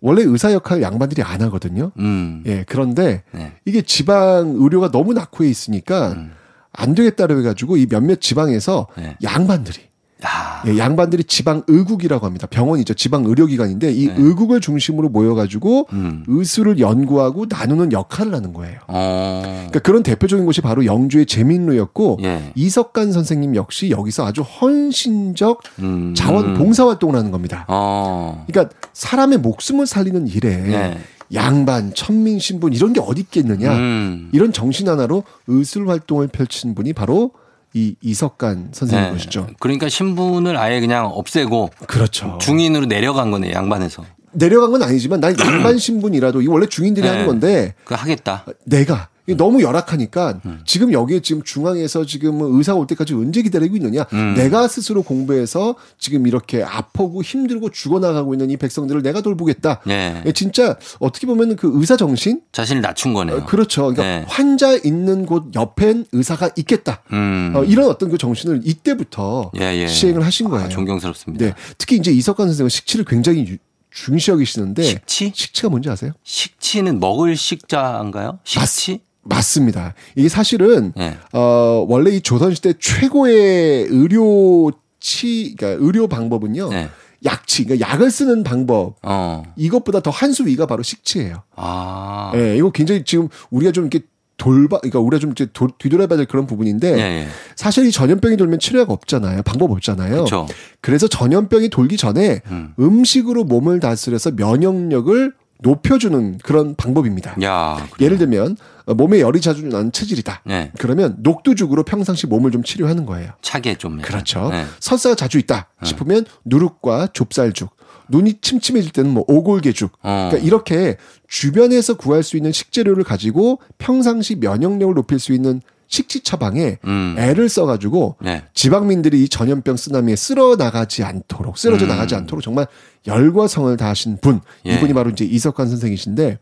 원래 의사 역할 양반들이 안 하거든요. 음. 예, 그런데 네. 이게 지방 의료가 너무 낙후해 있으니까 음. 안 되겠다고 해가지고 이 몇몇 지방에서 네. 양반들이 야. 예, 양반들이 지방 의국이라고 합니다. 병원이죠. 지방 의료기관인데 이 네. 의국을 중심으로 모여가지고 음. 의술을 연구하고 나누는 역할을 하는 거예요. 어. 그러니까 그런 대표적인 곳이 바로 영주의 제민루였고 예. 이석간 선생님 역시 여기서 아주 헌신적 음. 자원 봉사 활동을 하는 겁니다. 어. 그러니까 사람의 목숨을 살리는 일에 네. 양반, 천민, 신분 이런 게 어디 있겠느냐. 음. 이런 정신 하나로 의술 활동을 펼친 분이 바로 이 이석간 선생님 네. 것이죠. 그러니까 신분을 아예 그냥 없애고 그렇죠. 중인으로 내려간 거네 양반에서. 내려간 건 아니지만 난 양반 신분이라도 이 원래 중인들이 네. 하는 건데 그 하겠다. 내가 이게 너무 열악하니까 음. 지금 여기에 지금 중앙에서 지금 의사가 올 때까지 언제 기다리고 있느냐. 음. 내가 스스로 공부해서 지금 이렇게 아프고 힘들고 죽어나가고 있는 이 백성들을 내가 돌보겠다. 네. 예, 진짜 어떻게 보면 그 의사 정신 자신을 낮춘 거네요. 어, 그렇죠. 그러니까 네. 환자 있는 곳 옆엔 의사가 있겠다. 음. 어, 이런 어떤 그 정신을 이때부터 예, 예. 시행을 하신 거예요. 아, 존경스럽습니다. 네. 특히 이제 이석관 선생은 식치를 굉장히 유- 중시 여기시는데 식치? 식치가 뭔지 아세요? 식치는 먹을 식자인가요? 식치? 맞 습니다. 이게 사실은 네. 어 원래 이 조선 시대 최고의 의료 치 그러니까 의료 방법은요. 네. 약치 그러니까 약을 쓰는 방법 어. 이것보다 더 한 수 위가 바로 식치예요. 아. 예, 이거 굉장히 지금 우리가 좀 이렇게 돌봐, 그러니까 우리가 좀 이제 도- 뒤돌아봐야 될 그런 부분인데 예, 예. 사실 이 전염병이 돌면 치료가 없잖아요. 방법 없잖아요. 그렇죠. 그래서 전염병이 돌기 전에 음. 음식으로 몸을 다스려서 면역력을 높여주는 그런 방법입니다. 야. 예를 들면 어, 몸에 열이 자주 나는 체질이다. 네. 그러면 녹두죽으로 평상시 몸을 좀 치료하는 거예요. 차게 좀. 그렇죠. 네. 설사가 자주 있다 싶으면 누룩과 좁쌀죽, 눈이 침침해질 때는 뭐 오골개죽. 어. 그러니까 이렇게 주변에서 구할 수 있는 식재료를 가지고 평상시 면역력을 높일 수 있는 식지 처방에 음. 애를 써가지고 네. 지방민들이 이 전염병 쓰나미에 쓸어 나가지 않도록 쓰러져 음. 나가지 않도록 정말 열과 성을 다하신 분 예. 이분이 바로 이제 이석관 선생이신데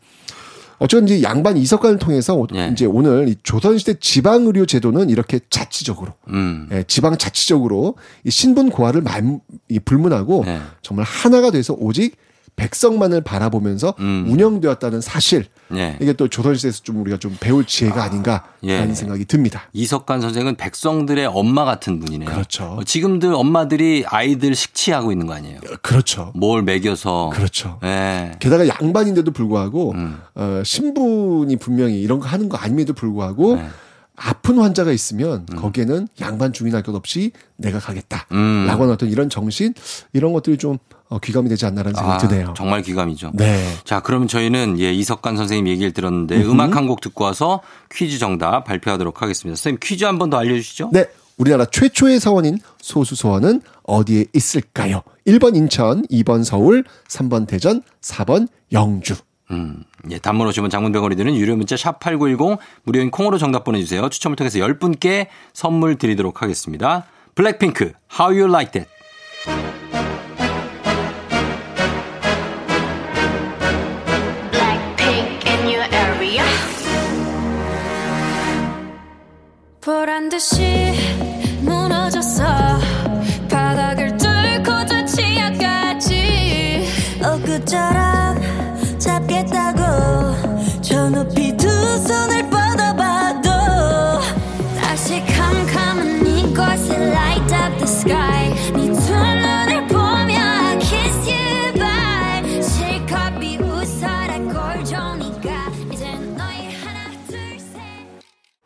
어쩐지 양반 이석관을 통해서 오- 예. 이제 오늘 이 조선시대 지방 의료 제도는 이렇게 자치적으로 음. 예, 지방 자치적으로 이 신분 고하를 말, 이 불문하고 네. 정말 하나가 돼서 오직 백성만을 바라보면서 음. 운영되었다는 사실 네. 이게 또 조선시대에서 좀 우리가 좀 배울 지혜가 아 닌가라는 예. 생각이 듭니다. 이석관 선생은 백성들의 엄마 같은 분이네요. 그렇죠. 어, 지금들 엄마들이 아이들 식치하고 있는 거 아니에요? 그렇죠. 뭘 먹여서. 그렇죠. 예. 게다가 양반인데도 불구하고 음. 어, 신분이 분명히 이런 거 하는 거 아님에도 불구하고 네. 아픈 환자가 있으면 거기에는 양반 중인할 것 없이 내가 가겠다. 음. 라고 하는 어떤 이런 정신 이런 것들이 좀 어, 귀감이 되지 않나라는 생각이 아, 드네요. 정말 귀감이죠. 네. 자, 그러면 저희는 예, 이석관 선생님 얘기를 들었는데 음흠. 음악 한 곡 듣고 와서 퀴즈 정답 발표하도록 하겠습니다. 선생님 퀴즈 한 번 더 알려주시죠. 네. 우리나라 최초의 서원인 소수소원은 어디에 있을까요? 1번 인천, 2번 서울, 3번 대전, 4번 영주. 음, 예, 단문 오시면 장문병원이 드는 유료 문자 샵 8910 무료인 콩으로 정답 보내주세요. 추첨을 통해서 10분께 선물 드리도록 하겠습니다. 블랙핑크, How You Like That. 보란 듯이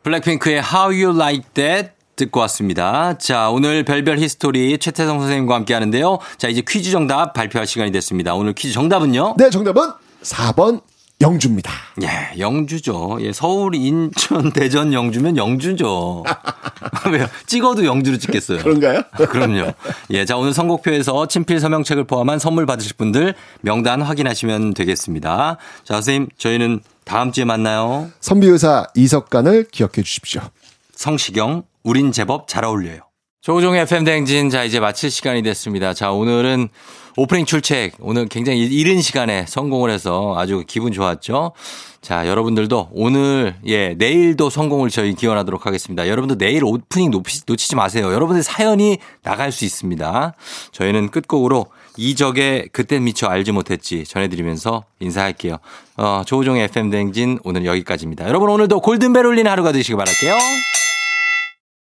블랙핑크의 How You Like That 듣고 왔습니다. 자, 오늘 별별 history 최태성 선생님과 함께 하는데요. 자, 이제 퀴즈 정답 발표할 시간이 됐습니다. 오늘 퀴즈 정답은요? 네, 정답은 4번 영주입니다. 예, 영주죠. 예, 서울, 인천, 대전, 영주면 영주죠. 왜요? 찍어도 영주로 찍겠어요. 그런가요? 그럼요. 예, 자, 오늘 선곡표에서 친필 서명책을 포함한 선물 받으실 분들 명단 확인하시면 되겠습니다. 자, 선생님, 저희는 다음 주에 만나요. 선비의사 이석관을 기억해 주십시오. 성시경, 우린 제법 잘 어울려요. 조우종의 FM대행진, 자, 이제 마칠 시간이 됐습니다. 자, 오늘은 오프닝 출첵, 오늘 굉장히 이른 시간에 성공을 해서 아주 기분 좋았죠? 자, 여러분들도 오늘, 예, 내일도 성공을 저희 기원하도록 하겠습니다. 여러분도 내일 오프닝 놓치, 놓치지 마세요. 여러분들 사연이 나갈 수 있습니다. 저희는 끝곡으로 이적의 그땐 미처 알지 못했지 전해드리면서 인사할게요. 어, 조우종의 FM대행진 오늘 여기까지입니다. 여러분 오늘도 골든벨 울리는 하루가 되시기 바랄게요.